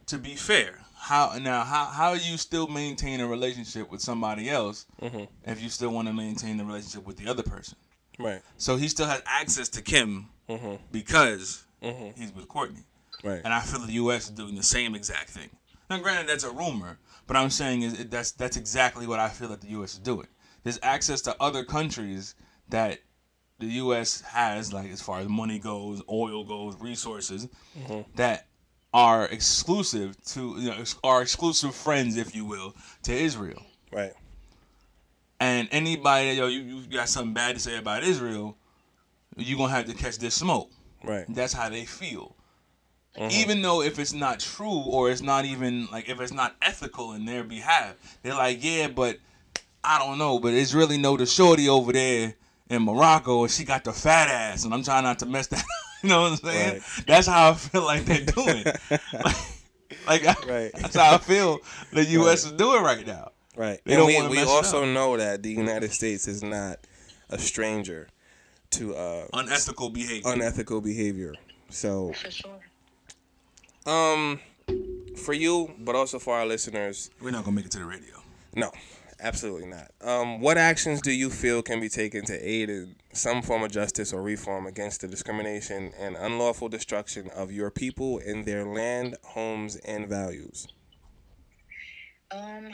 Speaker 1: To be fair, how now how how do you still maintain a relationship with somebody else
Speaker 2: Mhm.
Speaker 1: if you still want to maintain the relationship with the other person?
Speaker 2: Right.
Speaker 1: So he still has access to Kim
Speaker 2: Mm-hmm.
Speaker 1: because
Speaker 2: Mm-hmm.
Speaker 1: he's with Courtney.
Speaker 2: Right.
Speaker 1: And I feel the U.S. is doing the same exact thing. Now, granted, that's a rumor, but I'm saying is it- that's that's exactly what I feel that the U.S. is doing. There's access to other countries that the U.S. has, like as far as money goes, oil goes, resources that are exclusive to you know ex- are exclusive friends, if you will, to Israel.
Speaker 2: Right.
Speaker 1: And anybody, yo, you, you got something bad to say about Israel, you're gonna have to catch this smoke.
Speaker 2: Right.
Speaker 1: That's how they feel.
Speaker 2: Mhm.
Speaker 1: Even though if it's not true or it's not even like if it's not ethical in their behalf, they're like, yeah, but I don't know, but it's really no the shorty over there in Morocco and she got the fat ass and I'm trying not to mess that. you know what I'm saying?
Speaker 2: Right.
Speaker 1: That's how I feel like they're doing. like, like
Speaker 2: Right.
Speaker 1: that's how I feel the U.S. is doing right now.
Speaker 2: Right.
Speaker 1: They
Speaker 2: and
Speaker 1: don't
Speaker 2: we,
Speaker 1: wanna
Speaker 2: we
Speaker 1: mess it
Speaker 2: also
Speaker 1: up.
Speaker 2: know that the United States is not a stranger to uh,
Speaker 1: Unethical behavior.
Speaker 2: unethical behavior. So,
Speaker 3: For sure.
Speaker 2: um, for you, but also for our listeners,
Speaker 1: We're not gonna make it to the radio.
Speaker 2: no, absolutely not. Um, what actions do you feel can be taken to aid in some form of justice or reform against the discrimination and unlawful destruction of your people in their land, homes, and values?
Speaker 3: Um,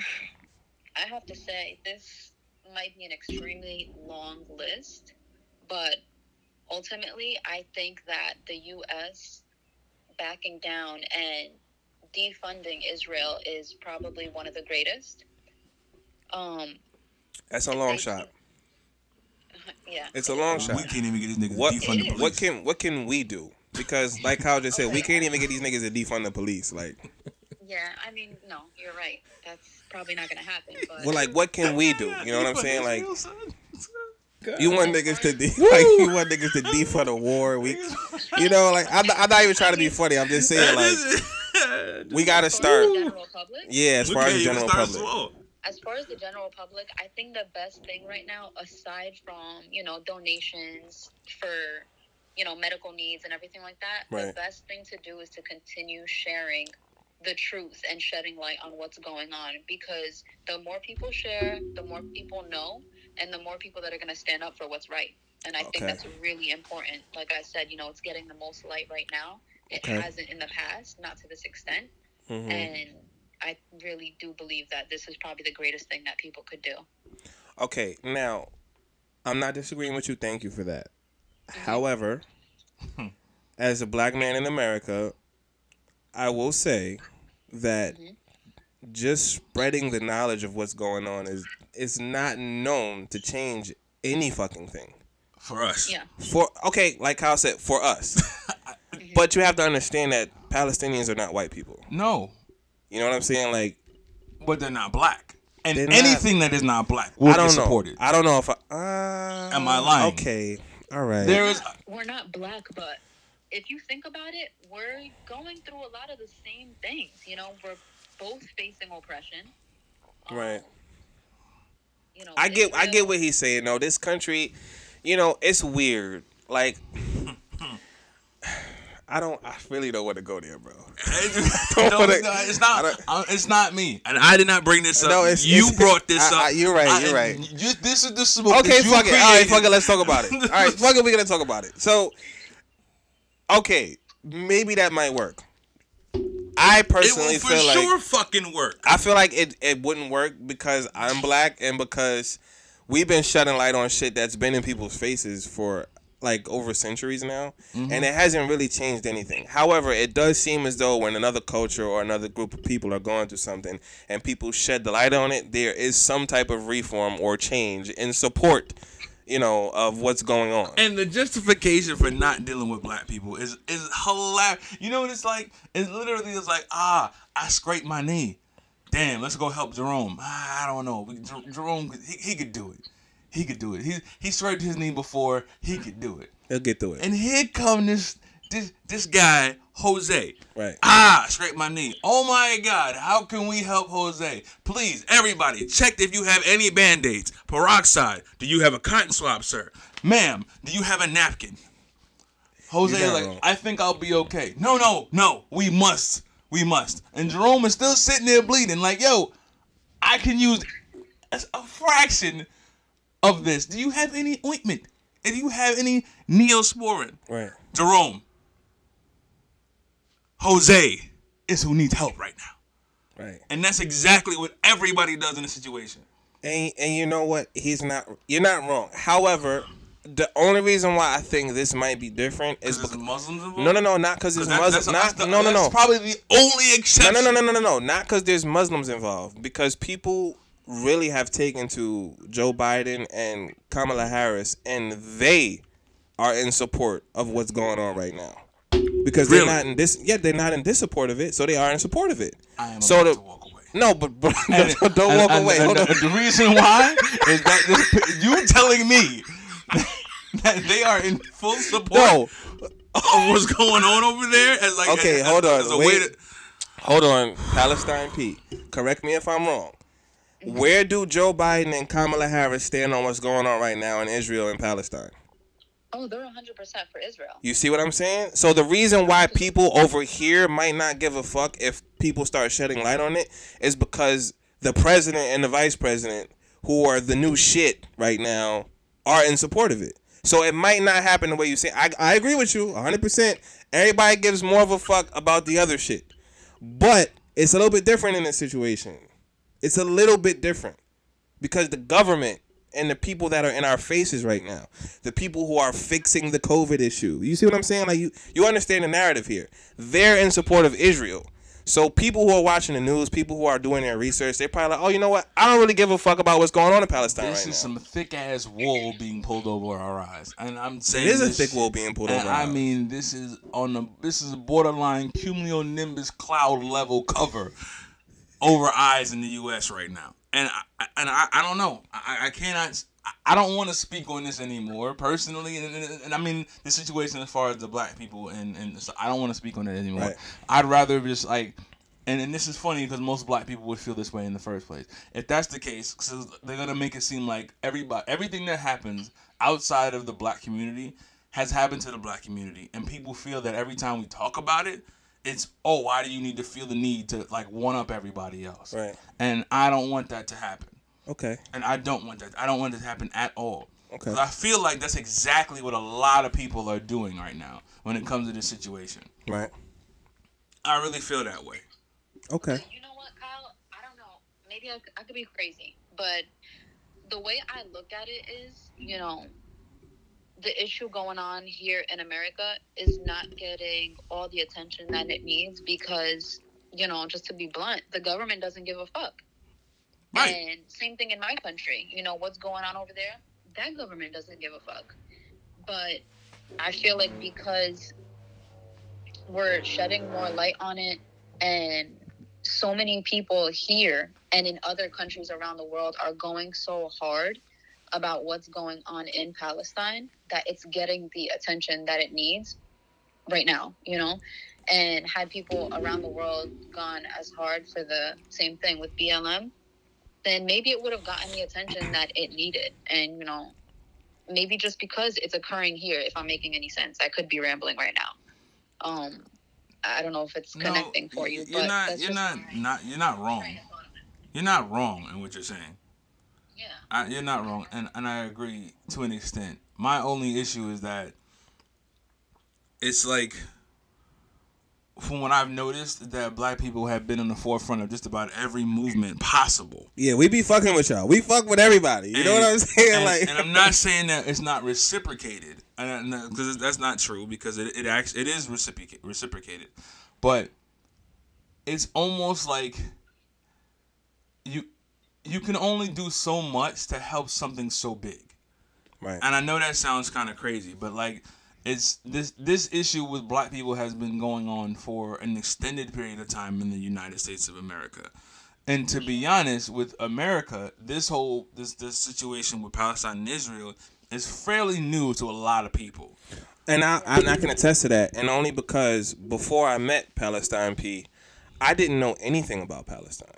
Speaker 3: I have to say this might be an extremely long list, but ultimately, I think that the U.S. backing down and defunding Israel is probably one of the greatest. Um,
Speaker 2: That's a long shot.
Speaker 3: yeah.
Speaker 2: It's a long shot.
Speaker 1: We can't even get these niggas
Speaker 2: What
Speaker 1: to defund the police.
Speaker 2: what can what can we do? Because like Kyle just said, we can't even get these niggas to defund the police. Like,
Speaker 3: Yeah, I mean, no, you're right. That's probably not going to happen. But
Speaker 2: well, like, what can we do? You know what I'm saying? Like,
Speaker 1: Like,
Speaker 2: you want niggas to de- like you want niggas to defund a war. We, you know, like I'm, I'm not even trying to be funny. I'm just saying like we gotta start.
Speaker 3: as the general public,
Speaker 2: Yeah, as far as the general public.
Speaker 3: As far as the general public, I think the best thing right now, aside from you know donations for you know medical needs and everything like that, the best thing to do is to continue sharing the truth and shedding light on what's going on because the more people share, the more people know, and the more people that are going to stand up for what's right. And I
Speaker 2: Okay.
Speaker 3: think that's really important. Like I said, you know, it's getting the most light right now. It
Speaker 2: Okay.
Speaker 3: hasn't in the past, not to this extent.
Speaker 2: Mhm.
Speaker 3: And I really do believe that this is probably the greatest thing that people could do.
Speaker 2: Okay, now I'm not disagreeing with you. Thank you for that. However, as a black man in America, I will say that
Speaker 3: Mhm.
Speaker 2: just spreading the knowledge of what's going on is is not known to change any fucking thing.
Speaker 1: For us.
Speaker 3: Yeah.
Speaker 2: For okay, like Kyle said, for us. but you have to understand that Palestinians are not white people.
Speaker 1: No,
Speaker 2: You know what I'm saying? Like
Speaker 1: but they're not black. And
Speaker 2: They're not-
Speaker 1: anything that is not black will
Speaker 2: I don't
Speaker 1: get
Speaker 2: know. I don't know if I. Uh,
Speaker 1: Am I lying?
Speaker 2: Okay. All right.
Speaker 1: There is
Speaker 3: We're not black, but if you think about it, we're going through a lot of the same things. You know, we're both facing oppression. Um,
Speaker 2: Right.
Speaker 3: You know,
Speaker 2: I get I get what he's saying though. This country, you know, it's weird. Like I don't I really don't want to go there, bro.
Speaker 1: no,
Speaker 2: wanna-
Speaker 1: it's not. It's
Speaker 2: I
Speaker 1: not,
Speaker 2: don't-
Speaker 1: uh, it's not me, and I did not bring this up.
Speaker 2: No, it's-
Speaker 1: you
Speaker 2: it's-
Speaker 1: brought this
Speaker 2: I-
Speaker 1: up.
Speaker 2: I- you're right, you're right.
Speaker 1: You, this is the smoke.
Speaker 2: Okay, fuck it. All right, fuck it. Let's talk about it. All right, fuck it. We're gonna talk about it. So, okay, maybe that might work. I personally It
Speaker 1: will for
Speaker 2: feel like
Speaker 1: sure fucking work.
Speaker 2: I feel like it, it wouldn't work because I'm black and because we've been shedding light on shit that's been in people's faces for like over centuries now and it hasn't really changed anything. However, it does seem as though when another culture or another group of people are going through something and people shed the light on it, there is some type of reform or change in support, you know, of what's going on.
Speaker 1: And the justification for not dealing with black people is is hilarious. You know what it's like? It's literally it's like, ah, I scraped my knee. Damn, let's go help Jerome. Ah, I don't know. Jerome, he, he could do it. He could do it. He he scraped his knee before. He could do it.
Speaker 2: They'll get through it.
Speaker 1: And here come this this this guy Jose.
Speaker 2: Right.
Speaker 1: Ah, scrape my knee. Oh my God! How can we help Jose? Please, everybody, check if you have any band-aids. Peroxide. Do you have a cotton swab, sir? Ma'am, do you have a napkin? Jose
Speaker 2: You're
Speaker 1: is
Speaker 2: not
Speaker 1: like,
Speaker 2: wrong.
Speaker 1: I think I'll be okay. No, no, no. We must. We must. And Jerome is still sitting there bleeding. Like, yo, I can use a fraction of this. Do you have any ointment? Do you have any neosporin?
Speaker 2: Right.
Speaker 1: Jerome, Jose is who needs help right now.
Speaker 2: Right.
Speaker 1: And that's exactly what everybody does in a situation.
Speaker 2: And and you know what? He's not. You're not wrong. However, the only reason why I think this might be different is because
Speaker 1: Muslims involved?
Speaker 2: no, no, no, not because there's Muslims. Not
Speaker 1: the-
Speaker 2: no, no, no,
Speaker 1: probably the only
Speaker 2: no,
Speaker 1: exception.
Speaker 2: no, no, no, no, no, no. Not because there's Muslims involved. Because people really have taken to Joe Biden and Kamala Harris, and they are in support of what's going on right now. Because they're not in this. Yeah, they're not in this support of it, so they are in support of it.
Speaker 1: I am
Speaker 2: so
Speaker 1: about
Speaker 2: the,
Speaker 1: to walk away.
Speaker 2: No, but, but
Speaker 1: And-
Speaker 2: don't, don't
Speaker 1: and-
Speaker 2: walk
Speaker 1: and-
Speaker 2: away.
Speaker 1: and
Speaker 2: Hold on.
Speaker 1: the, the reason why is that this, you telling me that they are in full support
Speaker 2: No,
Speaker 1: of what's going on over there as like
Speaker 2: Okay,
Speaker 1: as-
Speaker 2: hold on,
Speaker 1: as a
Speaker 2: wait.
Speaker 1: way to,
Speaker 2: Hold on, Palestine Pete. Correct me if I'm wrong. Where do Joe Biden and Kamala Harris stand on what's going on right now in Israel and Palestine?
Speaker 3: Oh, they're 100% for Israel.
Speaker 2: You see what I'm saying? So the reason why people over here might not give a fuck if people start shedding light on it is because the president and the vice president, who are the new shit right now, are in support of it. So it might not happen the way you say. I, I agree with you 100%. Everybody gives more of a fuck about the other shit. But it's a little bit different in this situation. It's a little bit different because the government and the people that are in our faces right now, the people who are fixing the COVID issue. You see what I'm saying? Like you, you understand the narrative here. They're in support of Israel. So people who are watching the news, people who are doing their research, they're probably like, oh, you know what? I don't really give a fuck about what's going on in Palestine
Speaker 1: this
Speaker 2: right
Speaker 1: is
Speaker 2: now.
Speaker 1: some thick ass wool being pulled over our eyes, and I'm saying
Speaker 2: It is a thick wool being pulled
Speaker 1: and
Speaker 2: over our
Speaker 1: I
Speaker 2: eyes.
Speaker 1: mean, this is on the this is a borderline cumulonimbus cloud level cover over eyes in the U.S. right now, and I, and I, I don't know, I, I cannot. I don't want to speak on this anymore personally, and, and, and I mean the situation as far as the black people, and and so I don't want to speak on it anymore.
Speaker 2: Right.
Speaker 1: I'd rather just like, and, and this is funny because most black people would feel this way in the first place. If that's the case, because they're gonna make it seem like everybody, everything that happens outside of the black community has happened to the black community, and people feel that every time we talk about it, it's oh, why do you need to feel the need to like one up everybody else?
Speaker 2: Right.
Speaker 1: And I don't want that to happen,
Speaker 2: Okay.
Speaker 1: and I don't want that. I don't want it to happen at all.
Speaker 2: Okay.
Speaker 1: 'Cause I feel like that's exactly what a lot of people are doing right now when it comes to this situation.
Speaker 2: Right.
Speaker 1: I really feel that way.
Speaker 2: Okay.
Speaker 3: You know what, Kyle? I don't know. Maybe I could be crazy, but the way I look at it is, you know, the issue going on here in America is not getting all the attention that it needs because, you know, just to be blunt, the government doesn't give a fuck.
Speaker 1: Right.
Speaker 3: And same thing in my country. You know, what's going on over there? That government doesn't give a fuck. But I feel like because we're shedding more light on it and so many people here and in other countries around the world are going so hard about what's going on in Palestine that it's getting the attention that it needs. right now, you know, and had people around the world gone as hard for the same thing with BLM, then maybe it would have gotten the attention that it needed. And, you know, maybe just because it's occurring here, if I'm making any sense, I could be rambling right now. Um, I don't know if it's connecting for you,
Speaker 1: you're
Speaker 3: but
Speaker 1: not. You're not. Not. You're not wrong. You're not wrong in what you're saying. I, you're not wrong, and and I agree to an extent. My only issue is that it's like, from what I've noticed, that black people have been in the forefront of just about every movement possible.
Speaker 2: Yeah, we be fucking with y'all. We fuck with everybody. You know what I'm saying?
Speaker 1: And,
Speaker 2: like,
Speaker 1: and I'm not saying that it's not reciprocated, because uh, that's not true. Because it it actually it is reciprocated, reciprocated, but it's almost like you you can only do so much to help something so big.
Speaker 2: right.
Speaker 1: And I know that sounds kind of crazy, but like it's this this issue with black people has been going on for an extended period of time in the United States of America. And to be honest, with America, this whole this this situation with Palestine and Israel is fairly new to a lot of people.
Speaker 2: And I, I, I can attest to that, and only because before I met Palestine P, I didn't know anything about Palestine.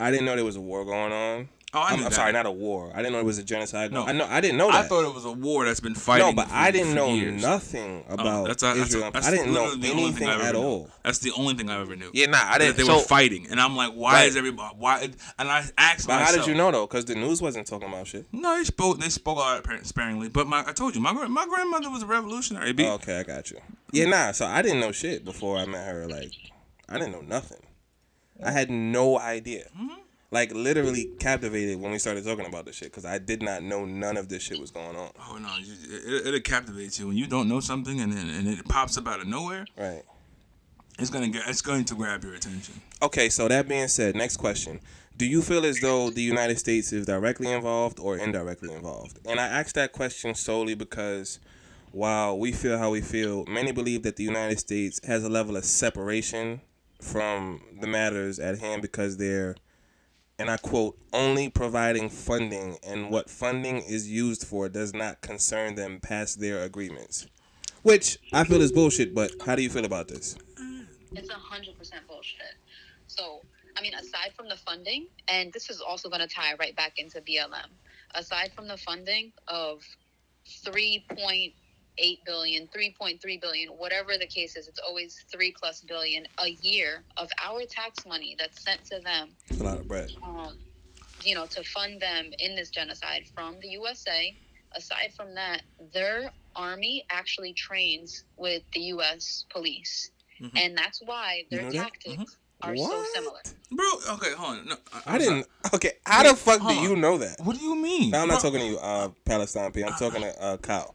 Speaker 2: I didn't know there was a war going on.
Speaker 1: Oh, I
Speaker 2: I'm, I'm sorry, not a war. I didn't know it was a genocide.
Speaker 1: No.
Speaker 2: I know. I didn't know that.
Speaker 1: I thought it was a war that's been fighting.
Speaker 2: no, but
Speaker 1: for-
Speaker 2: I didn't know
Speaker 1: years.
Speaker 2: nothing
Speaker 1: Oh,
Speaker 2: about
Speaker 1: that's, that's,
Speaker 2: Israel.
Speaker 1: that's
Speaker 2: I didn't know
Speaker 1: the only
Speaker 2: anything
Speaker 1: thing I
Speaker 2: at
Speaker 1: knew.
Speaker 2: all.
Speaker 1: That's the only thing I ever knew.
Speaker 2: Yeah, nah, I didn't.
Speaker 1: they
Speaker 2: so,
Speaker 1: were fighting, and I'm like, why
Speaker 2: Right.
Speaker 1: is everybody? Why? And I asked
Speaker 2: but how did you know though? Because the news wasn't talking about shit.
Speaker 1: No, they spoke. They spoke out sparingly. But my, I told you, my my grandmother was a revolutionary. B.
Speaker 2: Oh, okay, I got you. Yeah, nah. So I didn't know shit before I met her. Like, I didn't know nothing. I had no idea.
Speaker 1: Mm-hmm.
Speaker 2: Like, literally captivated when we started talking about this shit because I did not know none of this shit was going on.
Speaker 1: Oh no, it, it captivates you when you don't know something and then and it pops up out of nowhere.
Speaker 2: Right.
Speaker 1: It's gonna get. It's going to grab your attention.
Speaker 2: Okay, so that being said, next question. Do you feel as though the United States is directly involved or indirectly involved? And I ask that question solely because while we feel how we feel, many believe that the United States has a level of separation from the matters at hand because they're, and I quote, only providing funding, and what funding is used for does not concern them past their agreements. Which I feel is bullshit, but how do you feel about this?
Speaker 3: It's a hundred percent bullshit. So, I mean, aside from the funding, and this is also going to tie right back into BLM. Aside from the funding of 3.8 billion, 3.3 billion, whatever the case is, it's always three plus billion a year of our tax money that's sent to them
Speaker 2: It's a lot of bread.
Speaker 3: um, you know, to fund them in this genocide from the USA. Aside from that, their army actually trains with the U.S. police,
Speaker 1: Mhm.
Speaker 3: and that's why their
Speaker 2: You know that?
Speaker 3: tactics are so similar.
Speaker 1: Bro, okay, hold on. No,
Speaker 2: I didn't. Okay, how the fuck do
Speaker 1: on.
Speaker 2: you know that?
Speaker 1: What do you mean?
Speaker 2: No, I'm not
Speaker 1: Bro,
Speaker 2: talking to you, uh, Palestine P. I'm talking to uh, Kyle.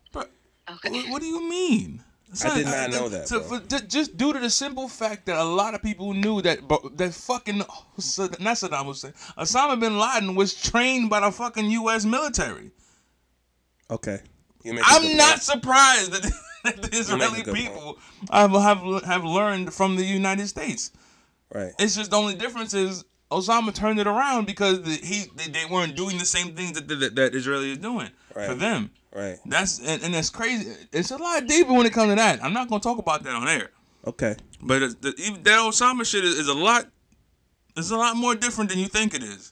Speaker 3: Okay.
Speaker 1: What, what do you mean?
Speaker 2: I did not know that,
Speaker 1: So
Speaker 2: bro.
Speaker 1: for, just due to the simple fact that a lot of people knew that bro, that fucking not Saddam Hussein, Osama bin Laden was trained by the fucking U.S. military.
Speaker 2: Okay, you make a good
Speaker 1: I'm
Speaker 2: point.
Speaker 1: not surprised that, that the Israeli
Speaker 2: make a good
Speaker 1: people have, have have learned from the United States.
Speaker 2: right.
Speaker 1: It's just the only difference is Osama turned it around because the, he they, they weren't doing the same things that that, that Israeli is doing for them.
Speaker 2: Right.
Speaker 1: That's and, and that's crazy. It's a lot deeper when it comes to that. I'm not gonna talk about that on air.
Speaker 2: Okay.
Speaker 1: But it's, the, even that Osama shit is, is a lot. It's a lot more different than you think it is.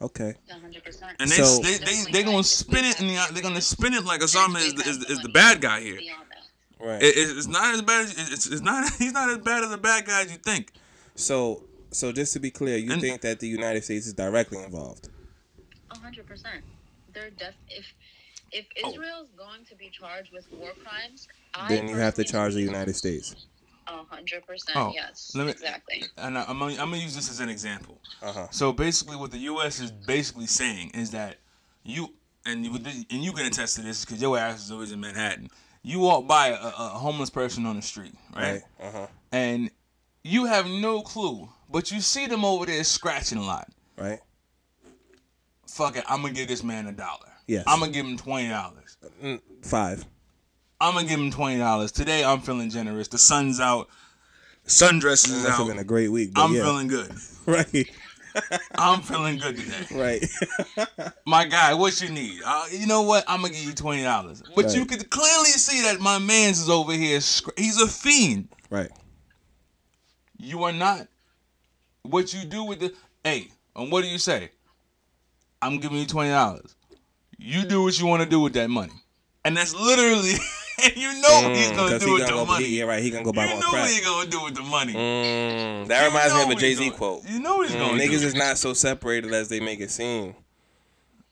Speaker 2: Okay.
Speaker 3: 100%.
Speaker 1: And they
Speaker 2: So-
Speaker 1: they they they gonna spin it and they're gonna spin it like Osama is the, is, is the bad guy here.
Speaker 2: Right.
Speaker 1: It, it's not as bad. As, it's, it's not. He's not as bad as the bad guy as you think.
Speaker 2: so, so just to be clear, you
Speaker 1: And-
Speaker 2: think that the United States is directly involved?
Speaker 3: Hundred percent. They're def if if
Speaker 1: Oh.
Speaker 3: Israel's going to be charged with war crimes, I
Speaker 2: Then you have to charge the United States.
Speaker 3: A hundred percent.
Speaker 1: Oh,
Speaker 3: Yes.
Speaker 1: let me-
Speaker 3: exactly.
Speaker 1: And I, I'm gonna, I'm gonna use this as an example.
Speaker 2: Uh huh.
Speaker 1: So basically, what the U.S. is basically saying is that you and you and you can attest to this because your ass is always in Manhattan. You walk by a, a homeless person on the street, right?
Speaker 2: Right. Uh huh.
Speaker 1: And you have no clue, but you see them over there scratching a lot.
Speaker 2: Right.
Speaker 1: Fuck it, I'm gonna give this man a dollar.
Speaker 2: Yes.
Speaker 1: I'm gonna give him twenty dollars.
Speaker 2: Mm, five.
Speaker 1: I'm gonna give him twenty dollars. Today I'm feeling generous. The sun's out. Sundress is
Speaker 2: Must have
Speaker 1: out.
Speaker 2: been a great week.
Speaker 1: I'm
Speaker 2: yeah.
Speaker 1: feeling good.
Speaker 2: right.
Speaker 1: I'm feeling good today.
Speaker 2: right.
Speaker 1: My guy, what you need? Uh, you know what? I'm gonna give you twenty dollars. But
Speaker 4: Right.
Speaker 1: you could clearly see that my man's is over here. He's a fiend.
Speaker 4: Right.
Speaker 1: You are not. What you do with the hey, and what do you say? I'm giving you twenty dollars. You do what you want to do with that money, and that's literally. And you know he's gonna do
Speaker 2: Mm, he
Speaker 1: with the
Speaker 2: go,
Speaker 1: money.
Speaker 2: he, yeah, right. He gonna go buy
Speaker 1: you
Speaker 2: more
Speaker 1: know
Speaker 2: crack.
Speaker 1: what he gonna do with the money.
Speaker 2: Mm, that
Speaker 1: You
Speaker 2: reminds me of a Jay Z quote.
Speaker 1: You know what he's
Speaker 2: Mm,
Speaker 1: gonna do.
Speaker 2: niggas
Speaker 1: do.
Speaker 2: is not so separated as they make it seem.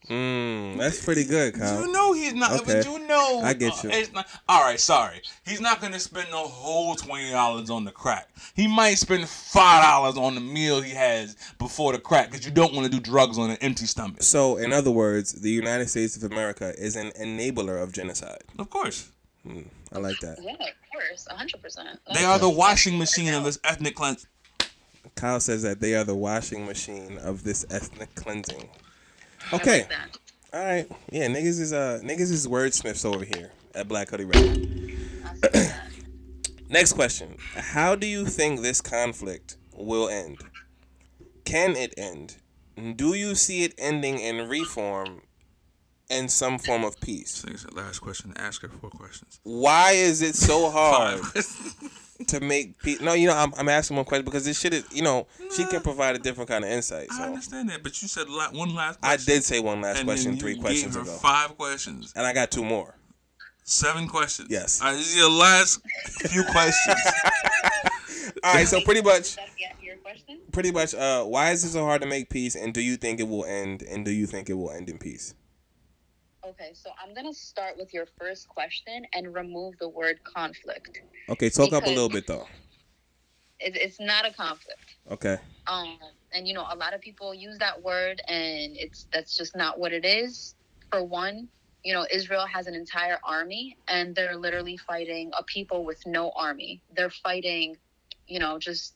Speaker 2: Mm, that's pretty good, Kyle.
Speaker 1: You know he's not,
Speaker 4: Okay.
Speaker 1: but you know
Speaker 4: I get
Speaker 1: uh,
Speaker 4: you.
Speaker 1: it's not, all right, sorry. He's not gonna spend the whole twenty dollars on the crack. He might spend five dollars on the meal he has before the crack because you don't want to do drugs on an empty stomach.
Speaker 2: So, in other words, the United States of America is an enabler of genocide.
Speaker 1: Of course,
Speaker 2: I like that.
Speaker 3: Yeah, of course, hundred percent.
Speaker 1: they are the washing machine of this ethnic cleanse.
Speaker 2: Kyle says that they are the washing machine of this ethnic cleansing. Okay. All right. Yeah, niggas is uh niggas is wordsmiths over here at Black Hoodie Rap. Next question. How do you think this conflict will end? Can it end? Do you see it ending in reform and some form of peace?
Speaker 1: Last question. Ask her four questions.
Speaker 2: Why is it so hard
Speaker 1: Five.
Speaker 2: To make peace? No, you know, I'm, I'm asking one question because this shit is, you know, she can provide a different kind of insight.
Speaker 1: I understand that, but you said la- one last.
Speaker 2: I did say one last
Speaker 1: and
Speaker 2: question
Speaker 1: then
Speaker 2: three
Speaker 1: you
Speaker 2: questions
Speaker 1: gave her
Speaker 2: ago.
Speaker 1: Five questions.
Speaker 2: And I got two more.
Speaker 1: Seven questions.
Speaker 2: Yes.
Speaker 1: All right, this is your last few questions.
Speaker 2: All right, so pretty much
Speaker 3: That your question?
Speaker 2: pretty much uh why is it so hard to make peace and do you think it will end and do you think it will end in peace
Speaker 3: Okay, so I'm gonna start with your first question and remove the word conflict.
Speaker 2: okay talk up a little bit though
Speaker 3: It, it's not a conflict.
Speaker 2: okay
Speaker 3: Um, and you know, a lot of people use that word, and it's that's just not what it is. For one, you know, Israel has an entire army, and they're literally fighting a people with no army. They're fighting, you know, just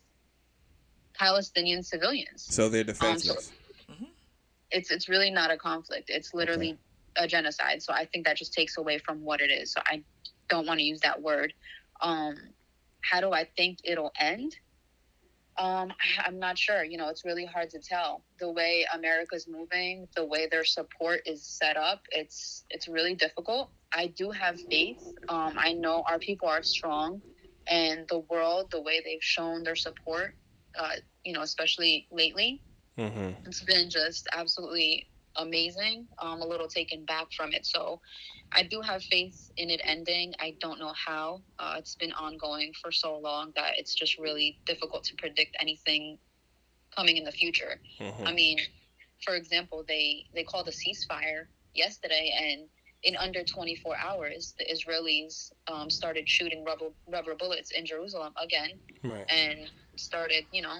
Speaker 3: Palestinian civilians.
Speaker 2: so they're defenseless
Speaker 3: It's it's really not a conflict. It's literally a genocide. So I think that just takes away from what it is. So I don't want to use that word. Um, how do I think it'll end? Um, I- I'm not sure. You know, it's really hard to tell. The way America's moving, the way their support is set up, it's it's really difficult. I do have faith. Um, I know our people are strong, and the world, the way they've shown their support, uh, you know, especially lately,
Speaker 2: mm-hmm.
Speaker 3: it's been just absolutely amazing. I'm a little taken back from it. So I do have faith in it ending. I don't know how. Uh, it's been ongoing for so long that it's just really difficult to predict anything coming in the future.
Speaker 2: Mm-hmm.
Speaker 3: I mean, for example, they they called a ceasefire yesterday, and in under 24 hours, the Israelis um, started shooting rubber rubber bullets in Jerusalem again
Speaker 2: right
Speaker 3: and started, you know,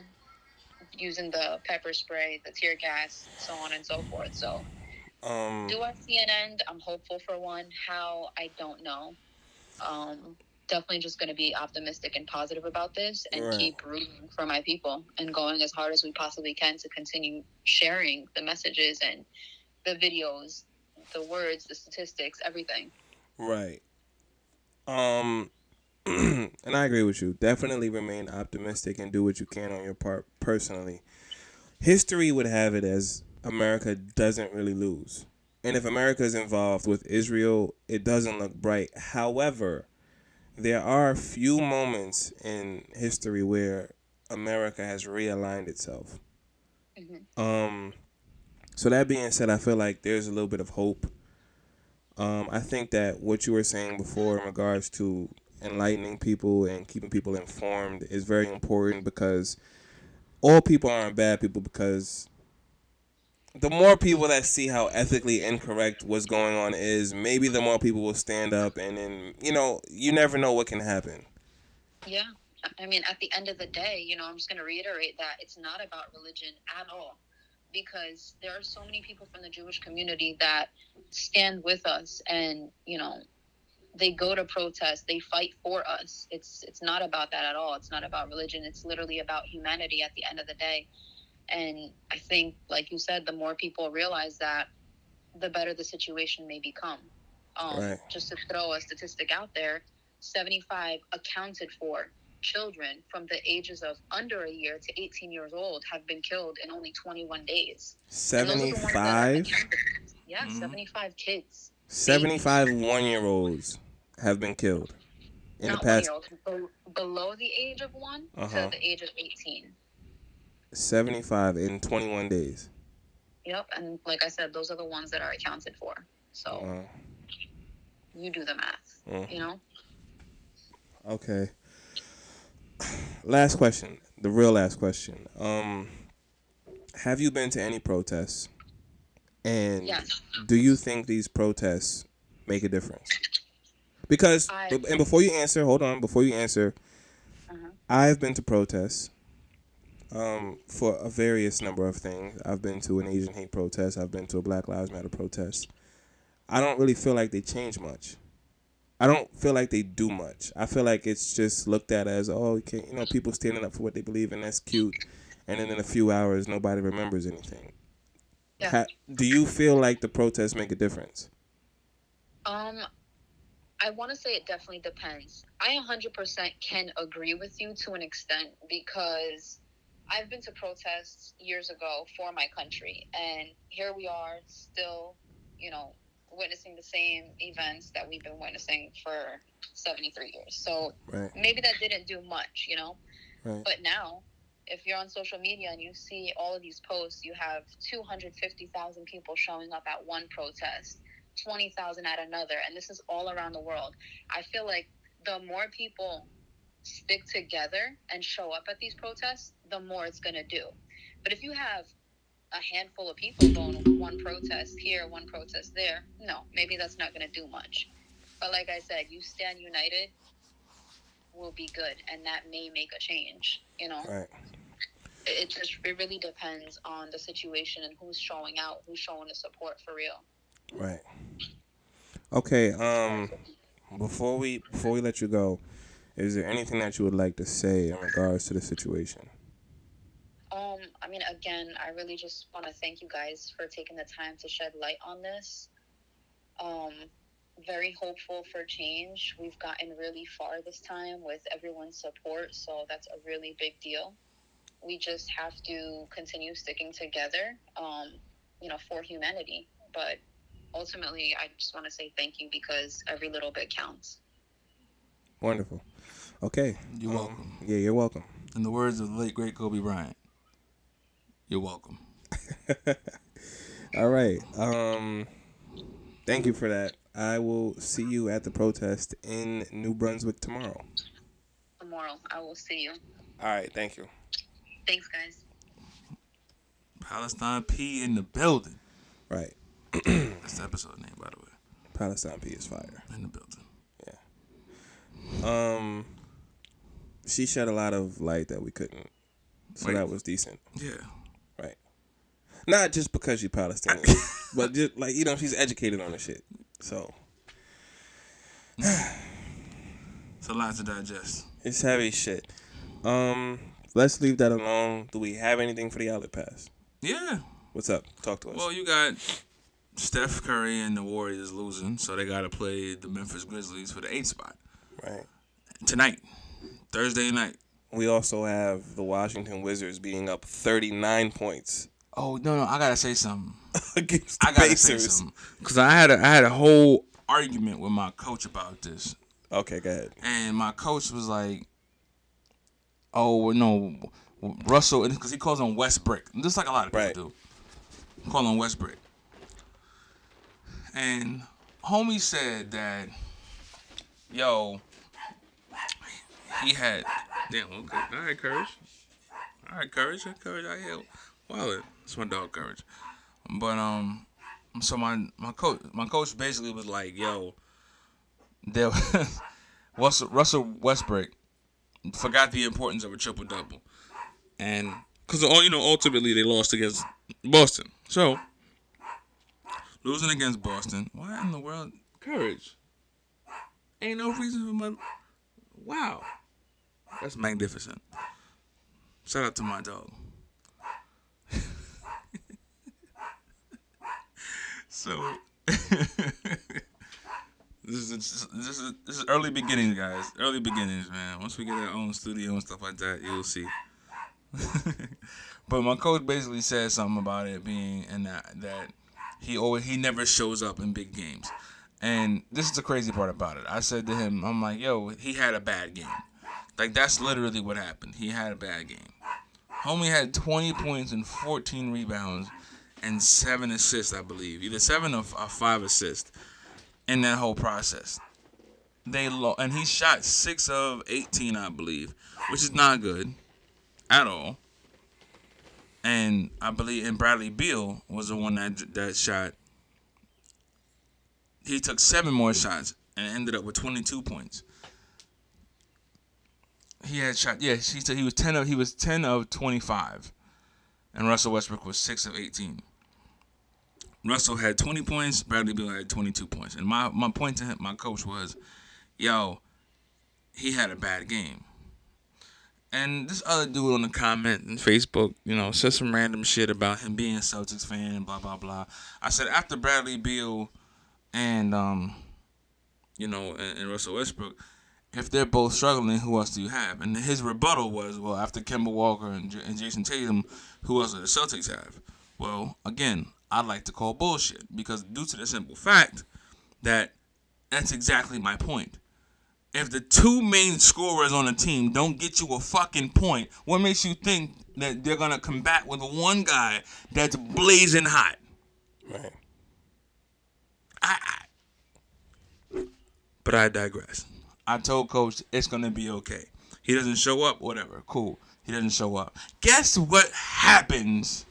Speaker 3: using the pepper spray, the tear gas, so on and so forth. So,
Speaker 2: um
Speaker 3: do I see an end? I'm hopeful for one. How? I don't know. Um, definitely just going to be optimistic and positive about this and
Speaker 2: Right.
Speaker 3: keep rooting for my people and going as hard as we possibly can to continue sharing the messages and the videos, the words, the statistics, everything.
Speaker 2: right um and i agree with you. Definitely remain optimistic and do what you can on your part personally. History would have it as america doesn't really lose. And if america is involved with israel it doesn't look bright. However there are a few moments in history where america has realigned itself.
Speaker 3: Mhm.
Speaker 2: um so that being said i feel like there's a little bit of hope. Um, I think that what you were saying before in regards to enlightening people and keeping people informed is very important because all people aren't bad people because the more people that see how ethically incorrect what's going on is, maybe the more people will stand up and then, you know, you never know what can happen.
Speaker 3: Yeah. I mean, at the end of the day, you know, I'm just going to reiterate that it's not about religion at all because there are so many people from the Jewish community that stand with us and, you know, they go to protest, they fight for us. It's it's not about that at all. It's not about religion. It's literally about humanity at the end of the day. And I think like you said, the more people realize that, the better the situation may become. Um,
Speaker 2: Right.
Speaker 3: Just to throw a statistic out there, 75 accounted for children from the ages of under a year to 18 years old have been killed in only 21 days. And those are the ones that have been
Speaker 2: 75
Speaker 3: counted. Yeah,
Speaker 1: Mhm.
Speaker 3: 75 kids.
Speaker 2: 75 one year olds have been killed in
Speaker 3: Not
Speaker 2: the past
Speaker 3: one year old, be- below the age of one
Speaker 2: Uh-huh.
Speaker 3: to the age of 18.
Speaker 2: 75 in 21 days.
Speaker 3: Yep, and like I said, those are the ones that are accounted for. So
Speaker 2: Uh,
Speaker 3: you do the math.
Speaker 2: Mm.
Speaker 3: You know.
Speaker 2: okay. Last question, the real last question. Um, have you been to any protests? And
Speaker 3: Yes.
Speaker 2: do you think these protests make a difference? Because
Speaker 3: I-
Speaker 2: and before you answer, hold on. Before you answer,
Speaker 3: Uh-huh.
Speaker 2: I've been to protests um, for a various number of things. I've been to an Asian hate protest. I've been to a Black Lives Matter protest. I don't really feel like they change much. I don't feel like they do much. I feel like it's just looked at as oh, you, can't, you know, people standing up for what they believe and That's cute, and then in a few hours, nobody remembers anything.
Speaker 3: Yeah.
Speaker 2: Ha- do you feel like the protests make a difference?
Speaker 3: Um, I want to say it definitely depends. I 100% can agree with you to an extent because I've been to protests years ago for my country, and here we are still, you know, witnessing the same events that we've been witnessing for 73 years. So
Speaker 2: Right.
Speaker 3: maybe that didn't do much, you know?
Speaker 2: Right.
Speaker 3: But now, if you're on social media and you see all of these posts, you have 250,000 people showing up at one protest, 20,000 at another, and this is all around the world. I feel like the more people stick together and show up at these protests, the more it's going to do. But if you have a handful of people going one protest here, one protest there, no, maybe that's not going to do much. But like I said, you stand united, will be good, and that may make a change. You know,
Speaker 2: Right.
Speaker 3: it it just it really depends on the situation and who's showing out, who's showing the support for real.
Speaker 2: Right. Okay. Um. Before we before we let you go, is there anything that you would like to say in regards to the situation?
Speaker 3: Um, I mean, again, I really just want to thank you guys for taking the time to shed light on this. Um, very hopeful for change. We've gotten really far this time with everyone's support, so that's a really big deal. We just have to continue sticking together, um, you know, for humanity. But ultimately, I just want to say thank you because every little bit counts.
Speaker 2: Wonderful. Okay.
Speaker 1: You're
Speaker 2: Um,
Speaker 1: welcome.
Speaker 2: Yeah, you're welcome.
Speaker 1: In the words of the late great Kobe Bryant, you're welcome.
Speaker 2: All right. Um. Thank you for that. I will see you at the protest in New Brunswick tomorrow.
Speaker 3: Tomorrow, I will see you.
Speaker 2: All right. Thank you.
Speaker 3: Thanks, guys.
Speaker 1: Palestine P in the building.
Speaker 2: Right.
Speaker 1: That's the episode name, by the way.
Speaker 2: Palestine P is fire.
Speaker 1: In the building. Yeah.
Speaker 2: Um. She shed a lot of light that we couldn't, so
Speaker 1: Wait.
Speaker 2: that was decent.
Speaker 1: Yeah. Right.
Speaker 2: Not just because she's Palestinian, but just like you know, she's educated on the shit. So
Speaker 1: It's a lot to digest.
Speaker 2: it's heavy shit. Um, let's leave that alone. Do we have anything for the outlet pass?
Speaker 1: Yeah.
Speaker 2: What's up? Talk to us.
Speaker 1: Well, you got Steph Curry and the Warriors losing, so they got to play the Memphis Grizzlies for the eighth spot
Speaker 2: right.
Speaker 1: tonight, Thursday night.
Speaker 2: We also have the Washington Wizards being up 39 points
Speaker 1: Oh no, no, I gotta say something.
Speaker 2: against the
Speaker 1: I gotta
Speaker 2: Pacers.
Speaker 1: say something because I had a I had a whole argument with my coach about this,
Speaker 2: Okay, go ahead.
Speaker 1: and my coach was like, "Oh no, Russell," because he calls him Westbrook, just like a lot of people
Speaker 2: Right.
Speaker 1: do. Call him West Brick. And homie said that, yo, he had damn okay, all right, courage, all right, courage, courage, I hear. Wow, it's my dog, courage. But um, so my my coach my coach basically was like, yo, there Russell Russell Westbrook forgot the importance of a triple double, and because all you know ultimately they lost against Boston. So losing against Boston, why in the world courage? Ain't no reason for my wow. That's magnificent. Shout out to my dog. so this is is this is this is early beginnings, guys. Early beginnings, man. Once we get our own studio and stuff like that, you'll see. but my coach basically said something about it being and that that he always he never shows up in big games. And this is the crazy part about it. I said to him, I'm like, yo, he had a bad game. Like that's literally what happened. He had a bad game. Homie had 20 points and 14 rebounds and seven assists, I believe, either seven or, or five assists in that whole process. They lo- and he shot six of 18, I believe, which is not good at all. And I believe and Bradley Beal was the one that that shot. He took seven more shots and ended up with 22 points. He had shot. Yeah, he said he was 10 of he was 10 of 25, and Russell Westbrook was six of 18. Russell had 20 points. Bradley Beal had 22 points. And my my point to him, my coach was, yo, he had a bad game. And this other dude on the comment in Facebook, you know, said some random shit about him being a Celtics fan and blah blah blah. I said after Bradley Beal and um, you know, and, and Russell Westbrook, if they're both struggling, who else do you have? And his rebuttal was, well, after Kemba Walker and, J- and Jayson Tatum, who else do the Celtics have? Well, again, I'd like to call bullshit because due to the simple fact that that's exactly my point. If the two main scorers on the team don't get you a fucking point, what makes you think that they're gonna combat with one guy that's blazing hot?
Speaker 2: Right.
Speaker 1: I, I, but I digress. I told coach it's gonna be okay. He doesn't show up, whatever. Cool. He doesn't show up. Guess what happens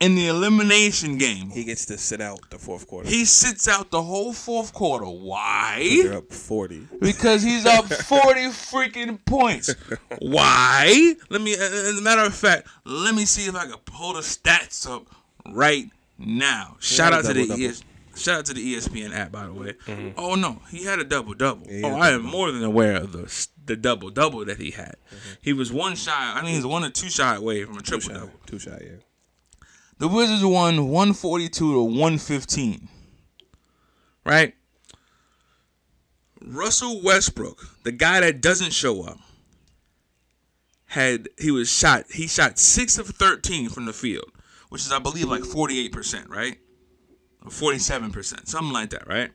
Speaker 1: in the elimination game?
Speaker 2: He gets to sit out the fourth quarter.
Speaker 1: He sits out the whole fourth quarter. Why?
Speaker 2: They're up 40.
Speaker 1: Because he's up 40 freaking points. Why? Let me, as a matter of fact, let me see if I can pull the stats up right now. Shout out
Speaker 2: a
Speaker 1: to the. ES, shout out to the ESPN app, by the way. Mm-hmm. Oh no, he had a double double.
Speaker 2: he
Speaker 1: oh, I am more than aware of the the double double that he had. Mm-hmm. He was one shot. I mean, he's one or two shot away from a triple double.
Speaker 2: Two shot, yeah.
Speaker 1: The Wizards won 142 to 115. Right? Russell Westbrook, the guy that doesn't show up, had he was shot he shot 6 of 13 from the field, which is I believe like 48%, right? Or 47%, something like that, right?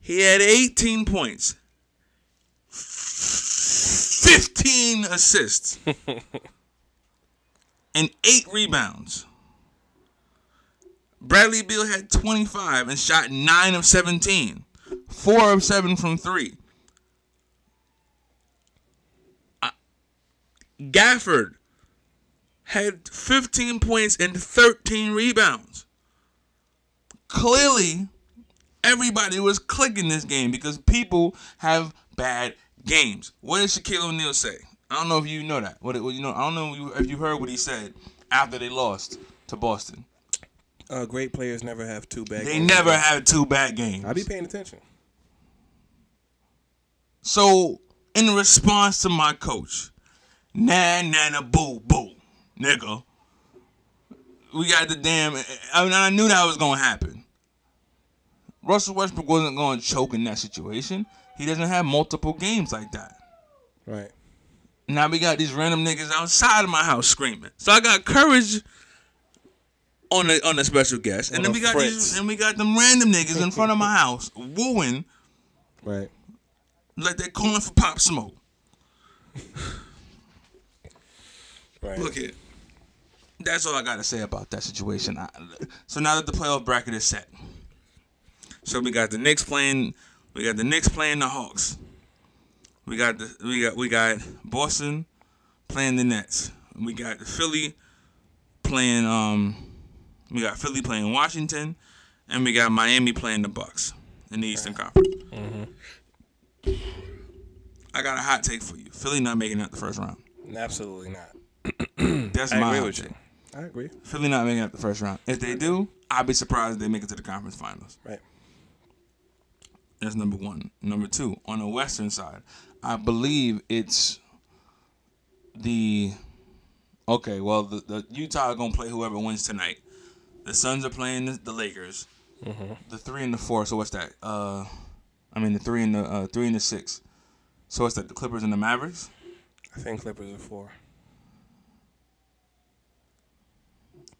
Speaker 1: He had 18 points. 15 assists and eight rebounds. Bradley Beal had 25 and shot 9 of 17. 4 of 7 from 3. Uh, Gafford had 15 points and 13 rebounds. Clearly, everybody was clicking this game because people have bad games. What did Shaquille O'Neal say? I don't know if you know that. What, what you know? I don't know if you, heard what he said after they lost to Boston.
Speaker 2: Uh, great players never have two bad
Speaker 1: They
Speaker 2: games.
Speaker 1: never had two bad games.
Speaker 2: I be paying attention.
Speaker 1: So, in response to my coach, nah, nah, boo, boo, nigga, we got the damn. I, mean, I knew that was gonna happen. Russell Westbrook wasn't gonna choke in that situation. He doesn't have multiple games like that.
Speaker 2: Right.
Speaker 1: Now we got these random niggas outside of my house screaming. So I got courage on the on the special guest, and
Speaker 2: On
Speaker 1: then we got
Speaker 2: fritz.
Speaker 1: these, and we got them random niggas in front of my house wooing
Speaker 2: Right.
Speaker 1: like they're calling for pop smoke.
Speaker 2: Right.
Speaker 1: Look here. That's all I got to say about that situation. I, so now that the playoff bracket is set, so we got the Knicks playing, we got the Knicks playing the Hawks. We got the we got we got Boston playing the Nets. We got the Philly playing um we got Philly playing Washington, and we got Miami playing the Bucks in the Eastern Conference. I got a hot take for you. Philly not making it the first round.
Speaker 2: Absolutely not.
Speaker 1: That's
Speaker 2: I
Speaker 1: my
Speaker 2: agree with
Speaker 1: take.
Speaker 2: you. I agree.
Speaker 1: Philly not making it the first round. If they do, I'd be surprised if they make it to the conference finals.
Speaker 2: Right.
Speaker 1: That's number one. Number two, on the western side, I believe it's the okay. Well, the, the Utah are gonna play whoever wins tonight. The Suns are playing the, the Lakers. the three and the four. So what's that? Uh, I mean the three and the uh, three and the six. So what's that? The Clippers and the Mavericks.
Speaker 2: I think Clippers are four.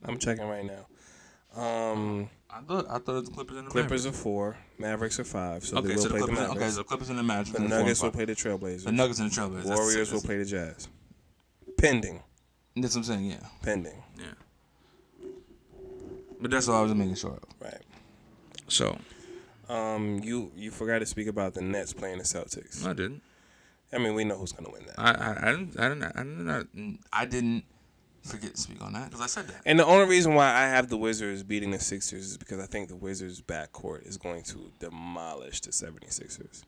Speaker 2: I'm checking right now. Um,
Speaker 1: I thought I thought it was the Clippers and the
Speaker 2: Clippers are four. Mavericks are five. So
Speaker 1: Okay,
Speaker 2: they will
Speaker 1: so the
Speaker 2: play the
Speaker 1: Clippers.
Speaker 2: Mavericks.
Speaker 1: okay, so the Clippers and the Mavericks.
Speaker 2: the
Speaker 1: and the four and
Speaker 2: Nuggets will play the Trailblazers.
Speaker 1: The Nuggets and the Trailblazers. That's-
Speaker 2: Warriors will play the Jazz. Pending.
Speaker 1: That's what I'm saying. Yeah,
Speaker 2: Pending.
Speaker 1: yeah. But that's all I was making sure of.
Speaker 2: Right.
Speaker 1: So
Speaker 2: Um, you you forgot to speak about the Nets playing the Celtics.
Speaker 1: I didn't.
Speaker 2: I mean, we know who's gonna win that.
Speaker 1: I I, I didn't I didn't I didn't I didn't forget to speak on that because I said that.
Speaker 2: And the only reason why I have the Wizards beating the Sixers is because I think the Wizards' backcourt is going to demolish the 76ers.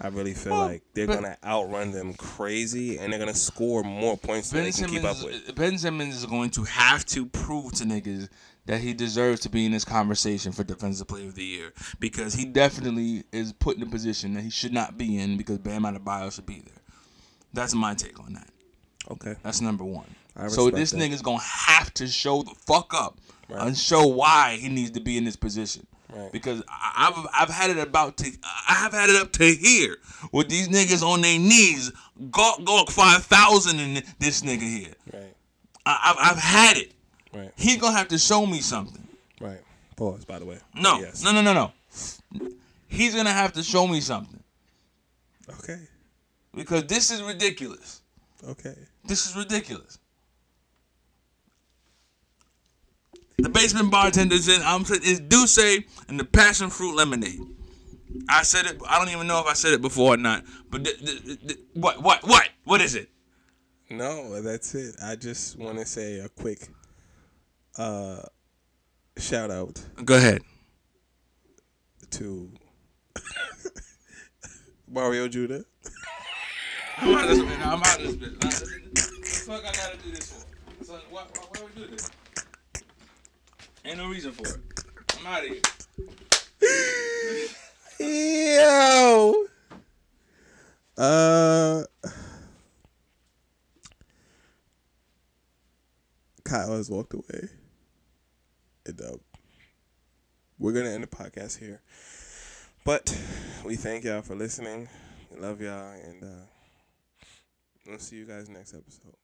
Speaker 2: I really feel
Speaker 1: Well,
Speaker 2: like they're to outrun them crazy and they're going to score more points than
Speaker 1: Ben
Speaker 2: they can keep up with.
Speaker 1: ben Simmons is going to have to prove to niggas that he deserves to be in this conversation for Defensive Player of the Year because he definitely is put in a position that he should not be in because Bam Adebayo should be there. That's my take on that.
Speaker 2: Okay.
Speaker 1: That's number one. So this
Speaker 2: that.
Speaker 1: nigga's gonna have to show the fuck up
Speaker 2: Right.
Speaker 1: and show why he needs to be in this position.
Speaker 2: Right.
Speaker 1: Because I've I've had it about to I have had it up to here with these niggas on their knees, gawk gawk five thousand in this nigga here.
Speaker 2: Right.
Speaker 1: I, I've I've had it.
Speaker 2: Right.
Speaker 1: He gonna have to show me something.
Speaker 2: Right. Pause, by the way.
Speaker 1: No,
Speaker 2: Yes.
Speaker 1: no, no, no, no. He's gonna have to show me something
Speaker 2: Okay.
Speaker 1: because this is ridiculous.
Speaker 2: Okay.
Speaker 1: This is ridiculous. The basement bartender's in. I'm saying it's Douce and the passion fruit lemonade. I said it. I don't even know if I said it before or not. But th- th- th- th- what? What? What? What is it?
Speaker 2: No, that's it. I just want to say a quick uh, shout out
Speaker 1: Go ahead.
Speaker 2: to Mario Judah.
Speaker 1: I'm out of this bitch. I'm out of this bitch. Fuck I gotta do this for? Son, why, why, why we do this? Ain't no reason for it. I'm out of here.
Speaker 2: Yo. Uh. Kyle has walked away. And uh, we're gonna end the podcast here. But we thank y'all for listening. We love y'all, and uh, we'll see you guys next episode.